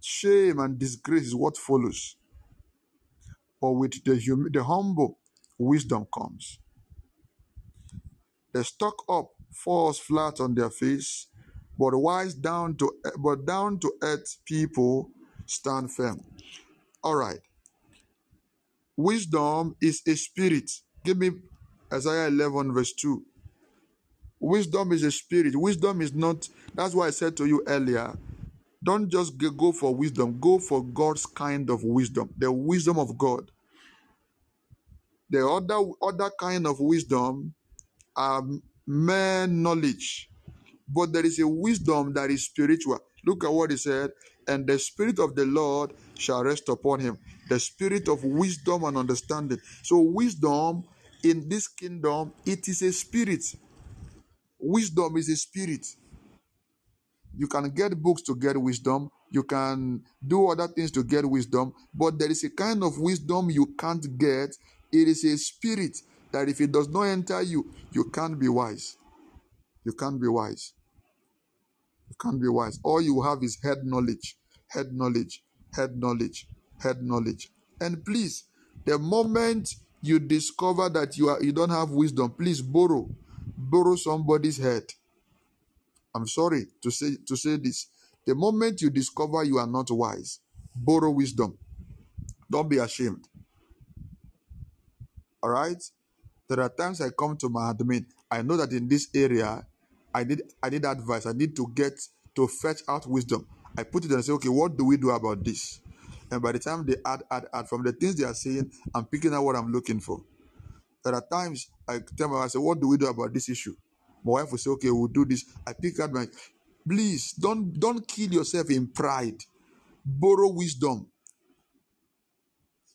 shame and disgrace is what follows. But with the, hum- the humble, wisdom comes. The stuck up falls flat on their face, but wise down to but down to earth people stand firm. All right. Wisdom is a spirit. Give me Isaiah 11, verse 2. Wisdom is a spirit. Wisdom is not, that's why I said to you earlier, don't just go for wisdom, go for God's kind of wisdom, the wisdom of God. The other other kind of wisdom are mere knowledge, but there is a wisdom that is spiritual. Look at what he said, and the spirit of the Lord shall rest upon him, the spirit of wisdom and understanding. So wisdom in this kingdom, it is a spirit. Wisdom is a spirit. You can get books to get wisdom. You can do other things to get wisdom. But there is a kind of wisdom you can't get. It is a spirit that if it does not enter you, you can't be wise. You can't be wise. You can't be wise. All you have is head knowledge, head knowledge, head knowledge, head knowledge. And please, the moment you discover that you are you don't have wisdom, please borrow. Borrow somebody's head I'm sorry to say to say this. The moment you discover you are not wise, borrow wisdom. Don't be ashamed. All right? There are times I come to my admin. I know that in this area, I need I need advice. I need to get to fetch out wisdom. I put it and say, okay, what do we do about this? And by the time they add, add, add from the things they are saying, I'm picking out what I'm looking for. There are times I tell my wife, I say, what do we do about this issue? My wife will say, okay, we'll do this. I pick out my please don't don't kill yourself in pride. Borrow wisdom.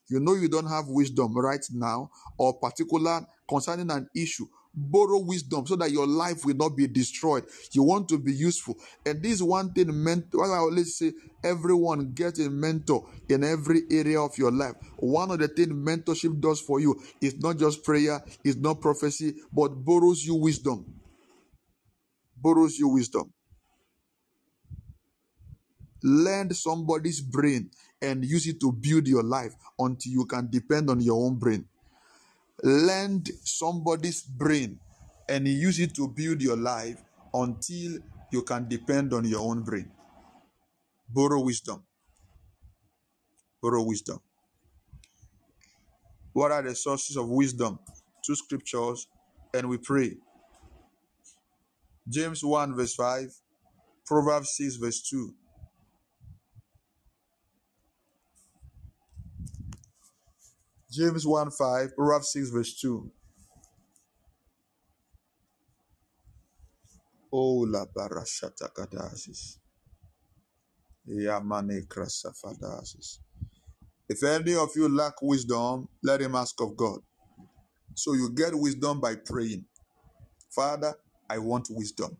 You know you don't have wisdom right now, or particular concerning an issue. Borrow wisdom so that your life will not be destroyed. You want to be useful. And this one thing meant well, I always say everyone get a mentor in every area of your life. One of the things mentorship does for you is not just prayer, it's not prophecy, but borrows you wisdom borrows you wisdom. Lend somebody's brain and use it to build your life until you can depend on your own brain. Lend somebody's brain and use it to build your life until you can depend on your own brain. Borrow wisdom. Borrow wisdom. What are the sources of wisdom? Two scriptures, and we pray. James 1, verse 5, Proverbs 6, verse 2. James 1 5, Proverbs 6, verse 2. Oh, la barashata kadasis. Yamane krasafadasis. If any of you lack wisdom, let him ask of God. So you get wisdom by praying. Father, I want wisdom.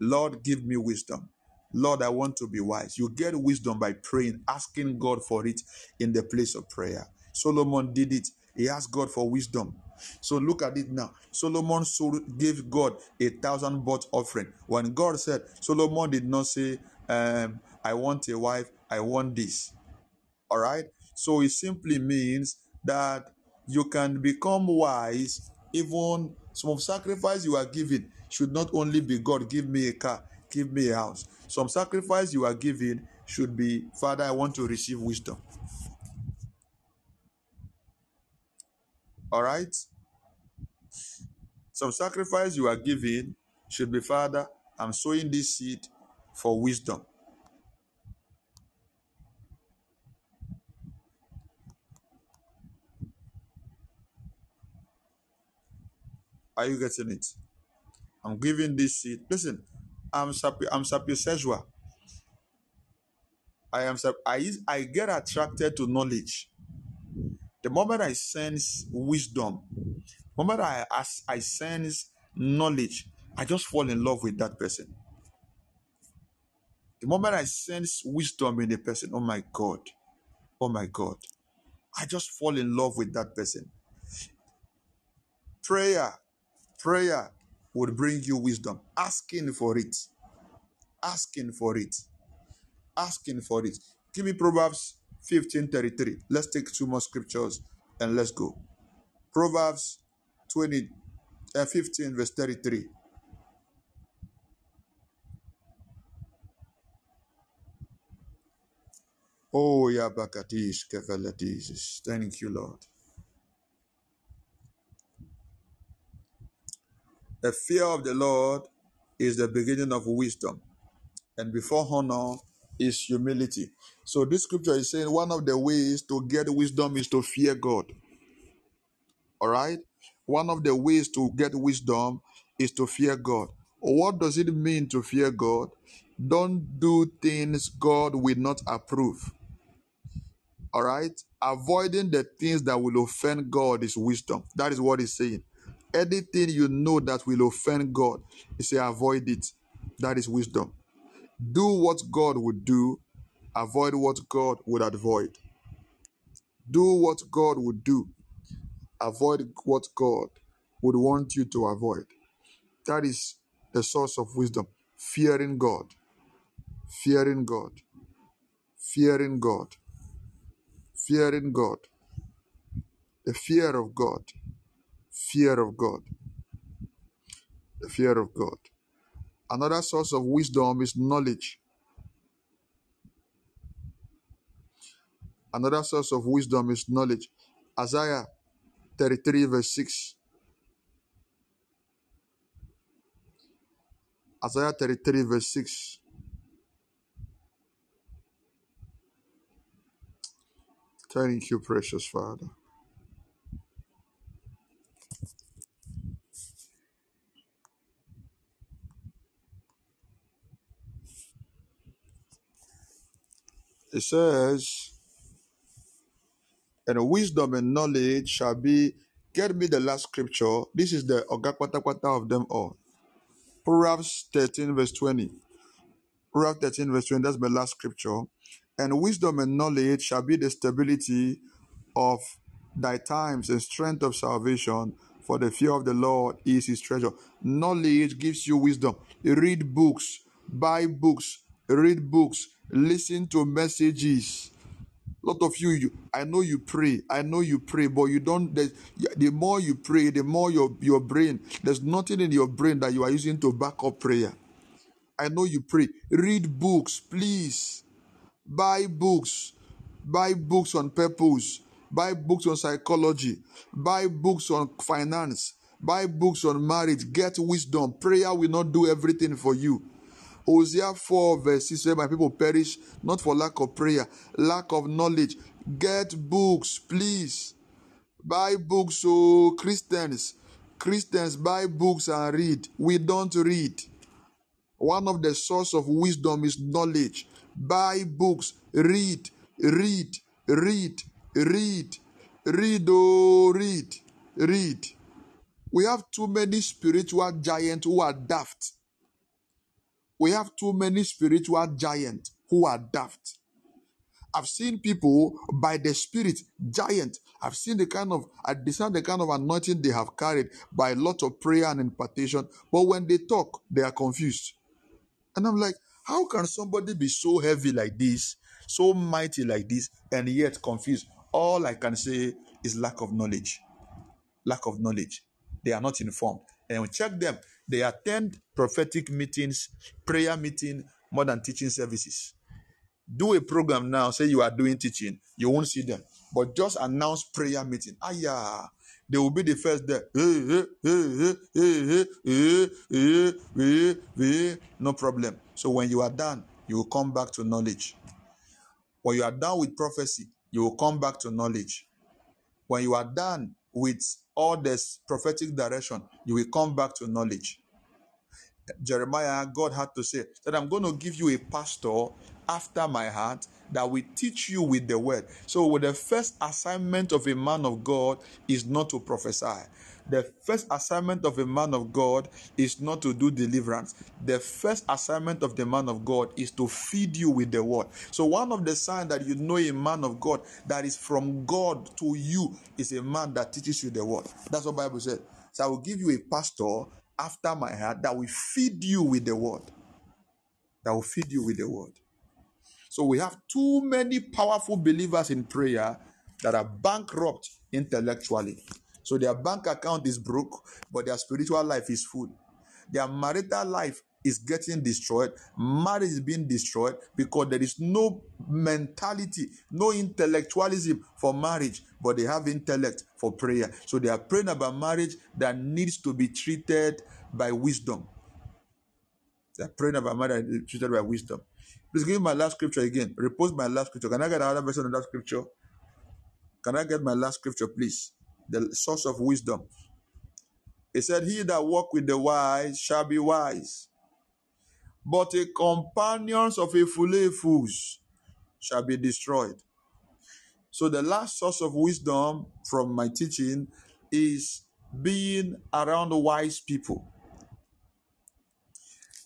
Lord, give me wisdom. Lord, I want to be wise. You get wisdom by praying, asking God for it in the place of prayer. Solomon did it. He asked God for wisdom. So look at it now. Solomon gave God a thousand burnt offering. When God said, Solomon did not say, um, I want a wife, I want this. All right? So it simply means that you can become wise even some sacrifice you are giving should not only be God, give me a car, give me a house. Some sacrifice you are giving should be, Father, I want to receive wisdom. All right? Some sacrifice you are giving should be, Father, I'm sowing this seed for wisdom. Are you getting it? I'm giving this seed. Listen, I'm sapi- I'm sapiosexual. I am I I get attracted to knowledge. The moment I sense wisdom, the moment I as I sense knowledge, I just fall in love with that person. The moment I sense wisdom in a person, oh my God, oh my God, I just fall in love with that person. Prayer, prayer would bring you wisdom. Asking for it. Asking for it. Asking for it. Give me Proverbs 15:33. Let's take two more scriptures and let's go. Proverbs 20 uh, 15 verse 33. Oh, Yabakatis, Kevelatis. Thank you, Lord. The fear of the Lord is the beginning of wisdom, and before honor is humility. So, this scripture is saying one of the ways to get wisdom is to fear God. All right? One of the ways to get wisdom is to fear God. What does it mean to fear God? Don't do things God will not approve. All right? Avoiding the things that will offend God is wisdom. That is what he's saying. Anything you know that will offend God, he say avoid it. That is wisdom. Do what God would do, avoid what God would avoid. Do what God would do, avoid what God would want you to avoid. That is the source of wisdom. Fearing God. Fearing God. Fearing God. Fearing God. The fear of God. Fear of God. The fear of God. Another source of wisdom is knowledge. Another source of wisdom is knowledge. Isaiah 33, verse 6. Isaiah 33, verse 6. Thank you, precious Father. It says, and wisdom and knowledge shall be. Get me the last scripture. This is the Ogakwatakwata of them all. Proverbs 13, verse 20. Proverbs 13, verse 20. That's my last scripture. And wisdom and knowledge shall be the stability of thy times and strength of salvation. For the fear of the Lord is his treasure. Knowledge gives you wisdom. Read books, buy books, read books, listen to messages. A lot of you, you, I know you pray. I know you pray, but you don't. The, the more you pray, the more your your brain. There's nothing in your brain that you are using to back up prayer. I know you pray. Read books, please. Buy books. Buy books on purpose. Buy books on psychology. Buy books on finance. Buy books on marriage. Get wisdom. Prayer will not do everything for you. Hosea 4 verse 6 where My people perish not for lack of prayer, lack of knowledge. Get books, please. Buy books, so Christians. Christians buy books and read. We don't read. One of the source of wisdom is knowledge. Buy books, read, read, read, read, read, oh, read, read. We have too many spiritual giants who are daft. We have too many spiritual giants who are daft. I've seen people by the spirit, giant. I've seen the kind of, I discern the kind of anointing they have carried by a lot of prayer and impartation. But when they talk, they are confused. And I'm like, how can somebody be so heavy like this, so mighty like this, and yet confused? All I can say is lack of knowledge. Lack of knowledge. They are not informed. And check them. They attend prophetic meetings, prayer meeting, more than teaching services. Do a program now, say you are doing teaching, you won't see them. But just announce prayer meeting. Ah, yeah. They will be the first there. No problem. So when you are done, you will come back to knowledge. When you are done with prophecy, you will come back to knowledge. When you are done with all this prophetic direction, you will come back to knowledge. Jeremiah, God had to say that I'm going to give you a pastor after my heart that will teach you with the word. So, with the first assignment of a man of God is not to prophesy. The first assignment of a man of God is not to do deliverance. The first assignment of the man of God is to feed you with the word. So, one of the signs that you know a man of God that is from God to you is a man that teaches you the word. That's what Bible said. So, I will give you a pastor after my heart that will feed you with the word. That will feed you with the word. So we have too many powerful believers in prayer that are bankrupt intellectually. So their bank account is broke, but their spiritual life is full. Their marital life is getting destroyed. Marriage is being destroyed because there is no mentality, no intellectualism for marriage, but they have intellect for prayer. So they are praying about marriage that needs to be treated by wisdom. They're praying about marriage treated by wisdom. Please give me my last scripture again. Repost my last scripture. Can I get another version of that scripture? Can I get my last scripture, please? The source of wisdom. He said, He that walk with the wise shall be wise, but the companions of a foolish fools shall be destroyed. So the last source of wisdom from my teaching is being around wise people.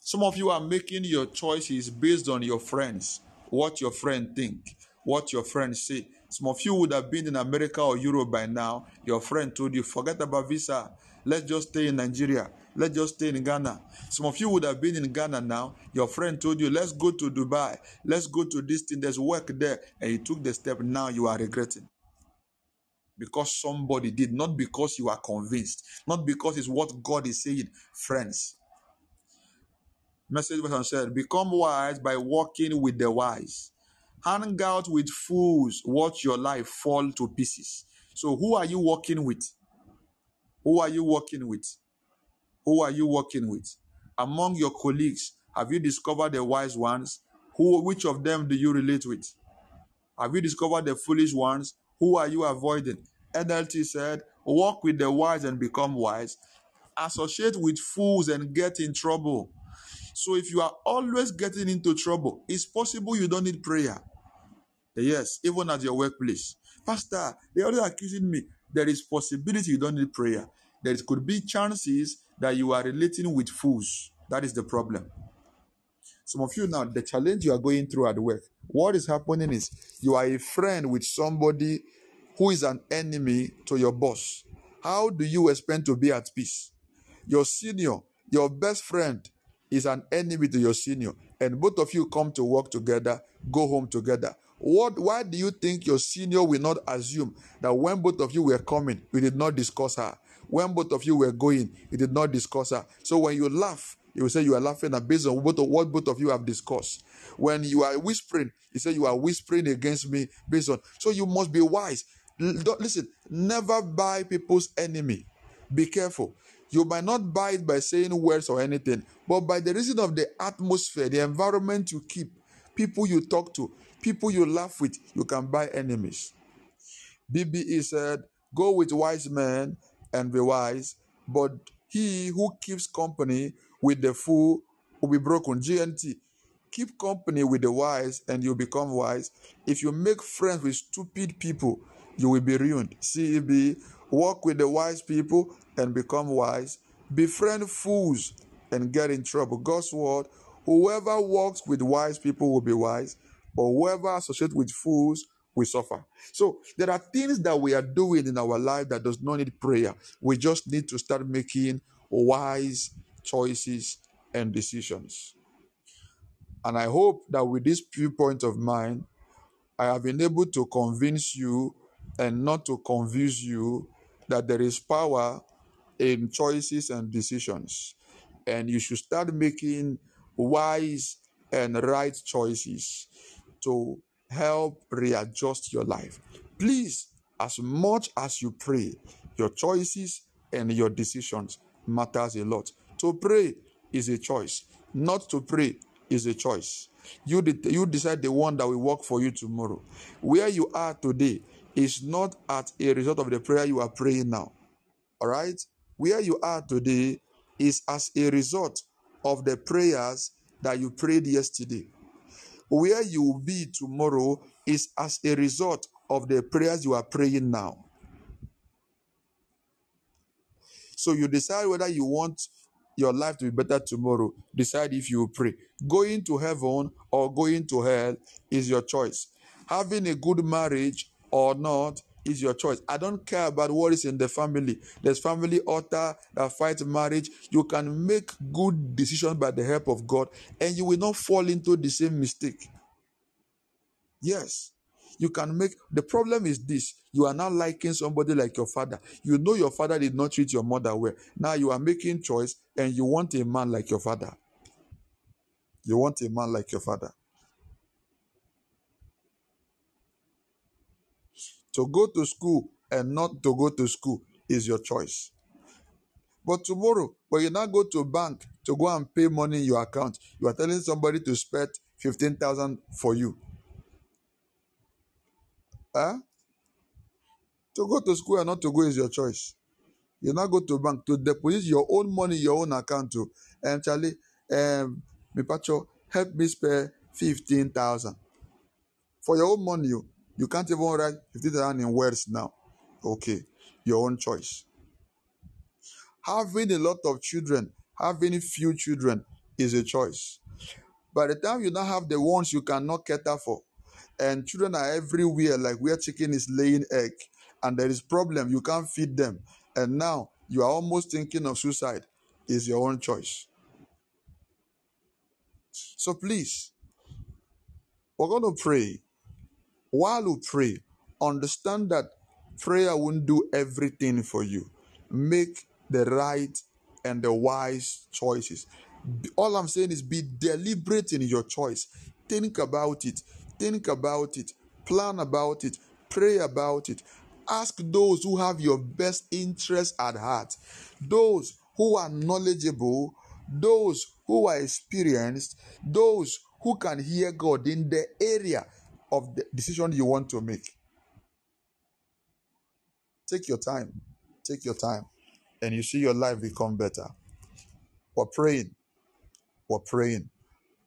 Some of you are making your choices based on your friends, what your friend think, what your friends say. Some of you would have been in America or Europe by now. Your friend told you, forget about visa. Let's just stay in Nigeria. Let's just stay in Ghana. Some of you would have been in Ghana now. Your friend told you, let's go to Dubai. Let's go to this thing. There's work there. And you took the step. Now you are regretting. Because somebody did, not because you are convinced, not because it's what God is saying. Friends, message version said, Become wise by walking with the wise. Hang out with fools, watch your life fall to pieces. So, who are you working with? Who are you working with? Who are you working with? Among your colleagues, have you discovered the wise ones? Who, which of them do you relate with? Have you discovered the foolish ones? Who are you avoiding? NLT said, Walk with the wise and become wise. Associate with fools and get in trouble. So if you are always getting into trouble, it's possible you don't need prayer. Yes, even at your workplace. Pastor, they are accusing me. There is possibility you don't need prayer. There could be chances that you are relating with fools. That is the problem. Some of you now, the challenge you are going through at work, what is happening is you are a friend with somebody who is an enemy to your boss. How do you expect to be at peace? Your senior, your best friend, is an enemy to your senior, and both of you come to work together, go home together. What why do you think your senior will not assume that when both of you were coming, you did not discuss her? When both of you were going, you did not discuss her. So when you laugh, you will say you are laughing at based on what, what both of you have discussed. When you are whispering, you say you are whispering against me based on. So you must be wise. Don't, Listen, never buy people's enemy. Be careful. You might not buy it by saying words or anything, but by the reason of the atmosphere, the environment you keep, people you talk to, people you laugh with, you can buy enemies. BBE said, Go with wise men and be wise, but he who keeps company with the fool will be broken. GNT, keep company with the wise and you become wise. If you make friends with stupid people, you will be ruined. CEB, walk with the wise people and become wise. Befriend fools and get in trouble. God's word, whoever walks with wise people will be wise, but whoever associates with fools will suffer. So there are things that we are doing in our life that does not need prayer. We just need to start making wise choices and decisions. And I hope that with this viewpoint of mine, I have been able to convince you and not to confuse you that there is power in choices and decisions. And you should start making wise and right choices to help readjust your life. Please, as much as you pray, your choices and your decisions matters a lot. To pray is a choice. Not to pray is a choice. You, de- you decide the one that will work for you tomorrow. Where you are today is not at a result of the prayer you are praying now. All right? Where you are today is as a result of the prayers that you prayed yesterday. Where you will be tomorrow is as a result of the prayers you are praying now. So you decide whether you want your life to be better tomorrow. Decide if you pray. Going to heaven or going to hell is your choice. Having a good marriage or not is your choice. I don't care about what is in the family. There's family altar that fights marriage. You can make good decisions by the help of God, and you will not fall into the same mistake. Yes. You can make the problem is this you are now liking somebody like your father. You know your father did not treat your mother well. Now you are making choice and you want a man like your father. You want a man like your father. To go to school and not to go to school is your choice. But tomorrow, when you now go to a bank to go and pay money in your account, you are telling somebody to spend 15,000 for you. Huh? To go to school and not to go is your choice. You now go to bank to deposit your own money, your own account to, and Charlie, um, help me spare 15,000. For your own money, you, you can't even write 15,000 in words now. Okay, your own choice. Having a lot of children, having few children is a choice. By the time you now have the ones you cannot cater for, and children are everywhere, like where chicken is laying egg, and there is problem, you can't feed them, and now you are almost thinking of suicide, is your own choice. So please, we're going to pray. While we pray, understand that prayer won't do everything for you. Make the right and the wise choices. All I'm saying is be deliberate in your choice. Think about it. Think about it. Plan about it. Pray about it. Ask those who have your best interest at heart, those who are knowledgeable, those who are experienced, those who can hear God in the area of the decision you want to make. Take your time. Take your time. And you see your life become better. We're praying. We're praying.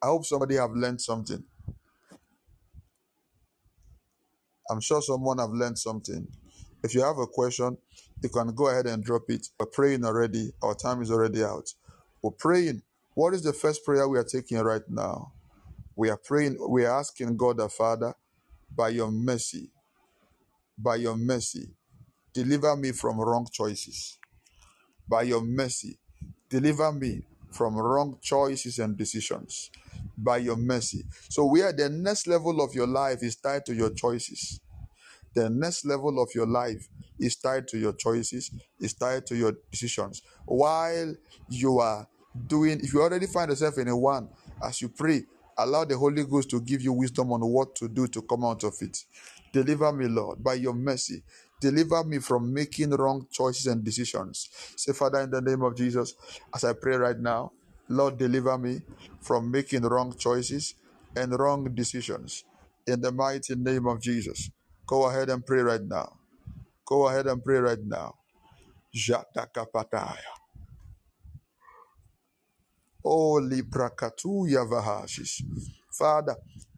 I hope somebody have learned something. I'm sure someone have learned something. If you have a question, you can go ahead and drop it. We're praying already. Our time is already out. We're praying. What is the first prayer we are taking right now? We are praying, we are asking God the Father, by your mercy, by your mercy, deliver me from wrong choices. By your mercy, deliver me from wrong choices and decisions. By your mercy. So, where the next level of your life is tied to your choices the next level of your life is tied to your choices, is tied to your decisions. While you are doing, if you already find yourself in a one, as you pray, allow the Holy Ghost to give you wisdom on what to do to come out of it. Deliver me, Lord, by your mercy. Deliver me from making wrong choices and decisions. Say, Father, in the name of Jesus, as I pray right now, Lord, deliver me from making wrong choices and wrong decisions. In the mighty name of Jesus. Go ahead and pray right now. Go ahead and pray right now. Jatakapataya. Oh, Librakatuya Vahashis. Father,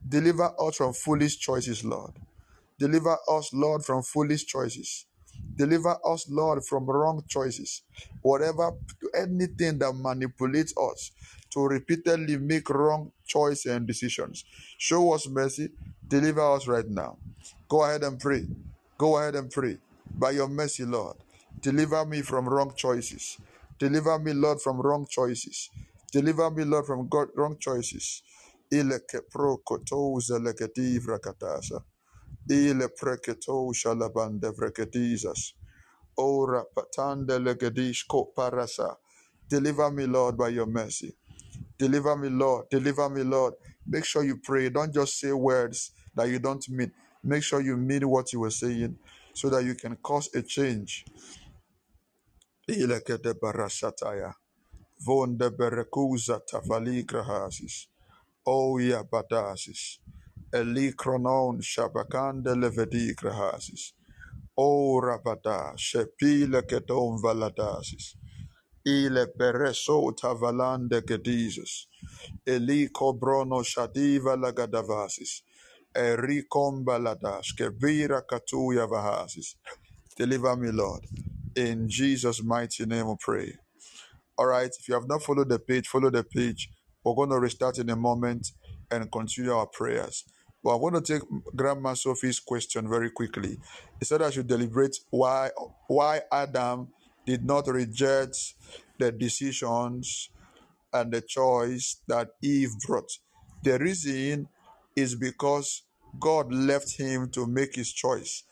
deliver us from foolish choices, Lord. Deliver us, Lord, from foolish choices. Deliver us, Lord, from wrong choices. Whatever, anything that manipulates us to repeatedly make wrong choices and decisions. Show us mercy. Deliver us right now. Go ahead and pray. Go ahead and pray. By your mercy, Lord, deliver me from wrong choices. Deliver me, Lord, from wrong choices. Deliver me, Lord, from God, wrong choices. Ile pro koto zeleketi vrakatasa. Ile preketo shalabande vreketizas. Ora patande legedish ko parasa. Deliver me, Lord, by your mercy. Deliver me, Lord. Deliver me, Lord. Make sure you pray. Don't just say words that you don't mean. Make sure you mean what you were saying so that you can cause a change. Ilekete barashataya. Vonde berekuza tafali grahasis. O ya badasis. Eli kronon shabakande levedi grahasis. O rabada shepile keton valadasis. Ile bereso tavalande gedizes. Eli kobrono shadiva lagadavasis. Ericom baladash kevira katuya vahasis. Deliver me, Lord. In Jesus' mighty name we pray. All right, if you have not followed the page, follow the page. We're going to restart in a moment and continue our prayers. But I want to take Grandma Sophie's question very quickly. He said I should deliberate why why Adam did not reject the decisions and the choice that Eve brought. The reason is because God left him to make his choice.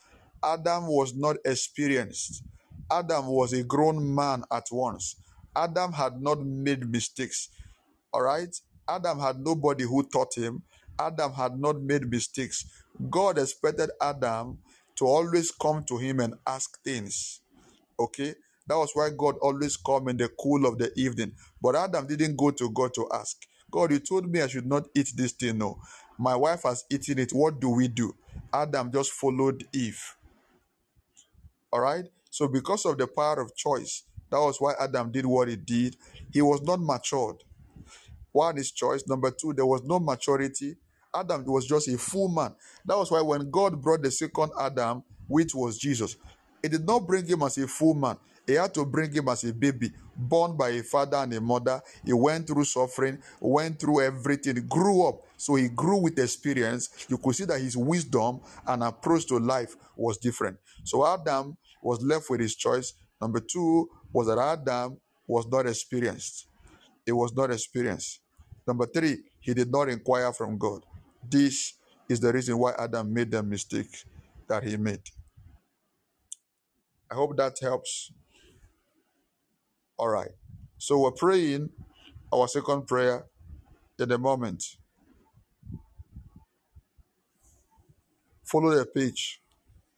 Adam was not experienced. Adam was a grown man at once. Adam had not made mistakes. All right? Adam had nobody who taught him. Adam had not made mistakes. God expected Adam to always come to him and ask things. Okay? That was why God always come in the cool of the evening. But Adam didn't go to God to ask. God, you told me I should not eat this thing. No. My wife has eaten it. What do we do? Adam just followed Eve. All right? So, because of the power of choice, that was why Adam did what he did. He was not matured. One is choice. Number two, there was no maturity. Adam was just a full man. That was why when God brought the second Adam, which was Jesus, it did not bring him as a full man. He had to bring him as a baby, born by a father and a mother. He went through suffering, went through everything, grew up. So he grew with experience. You could see that his wisdom and approach to life was different. So Adam was left with his choice. Number two was that Adam was not experienced. It was not experienced. Number three, he did not inquire from God. This is the reason why Adam made the mistake that he made. I hope that helps. All right. So we're praying our second prayer in the moment. Follow the page.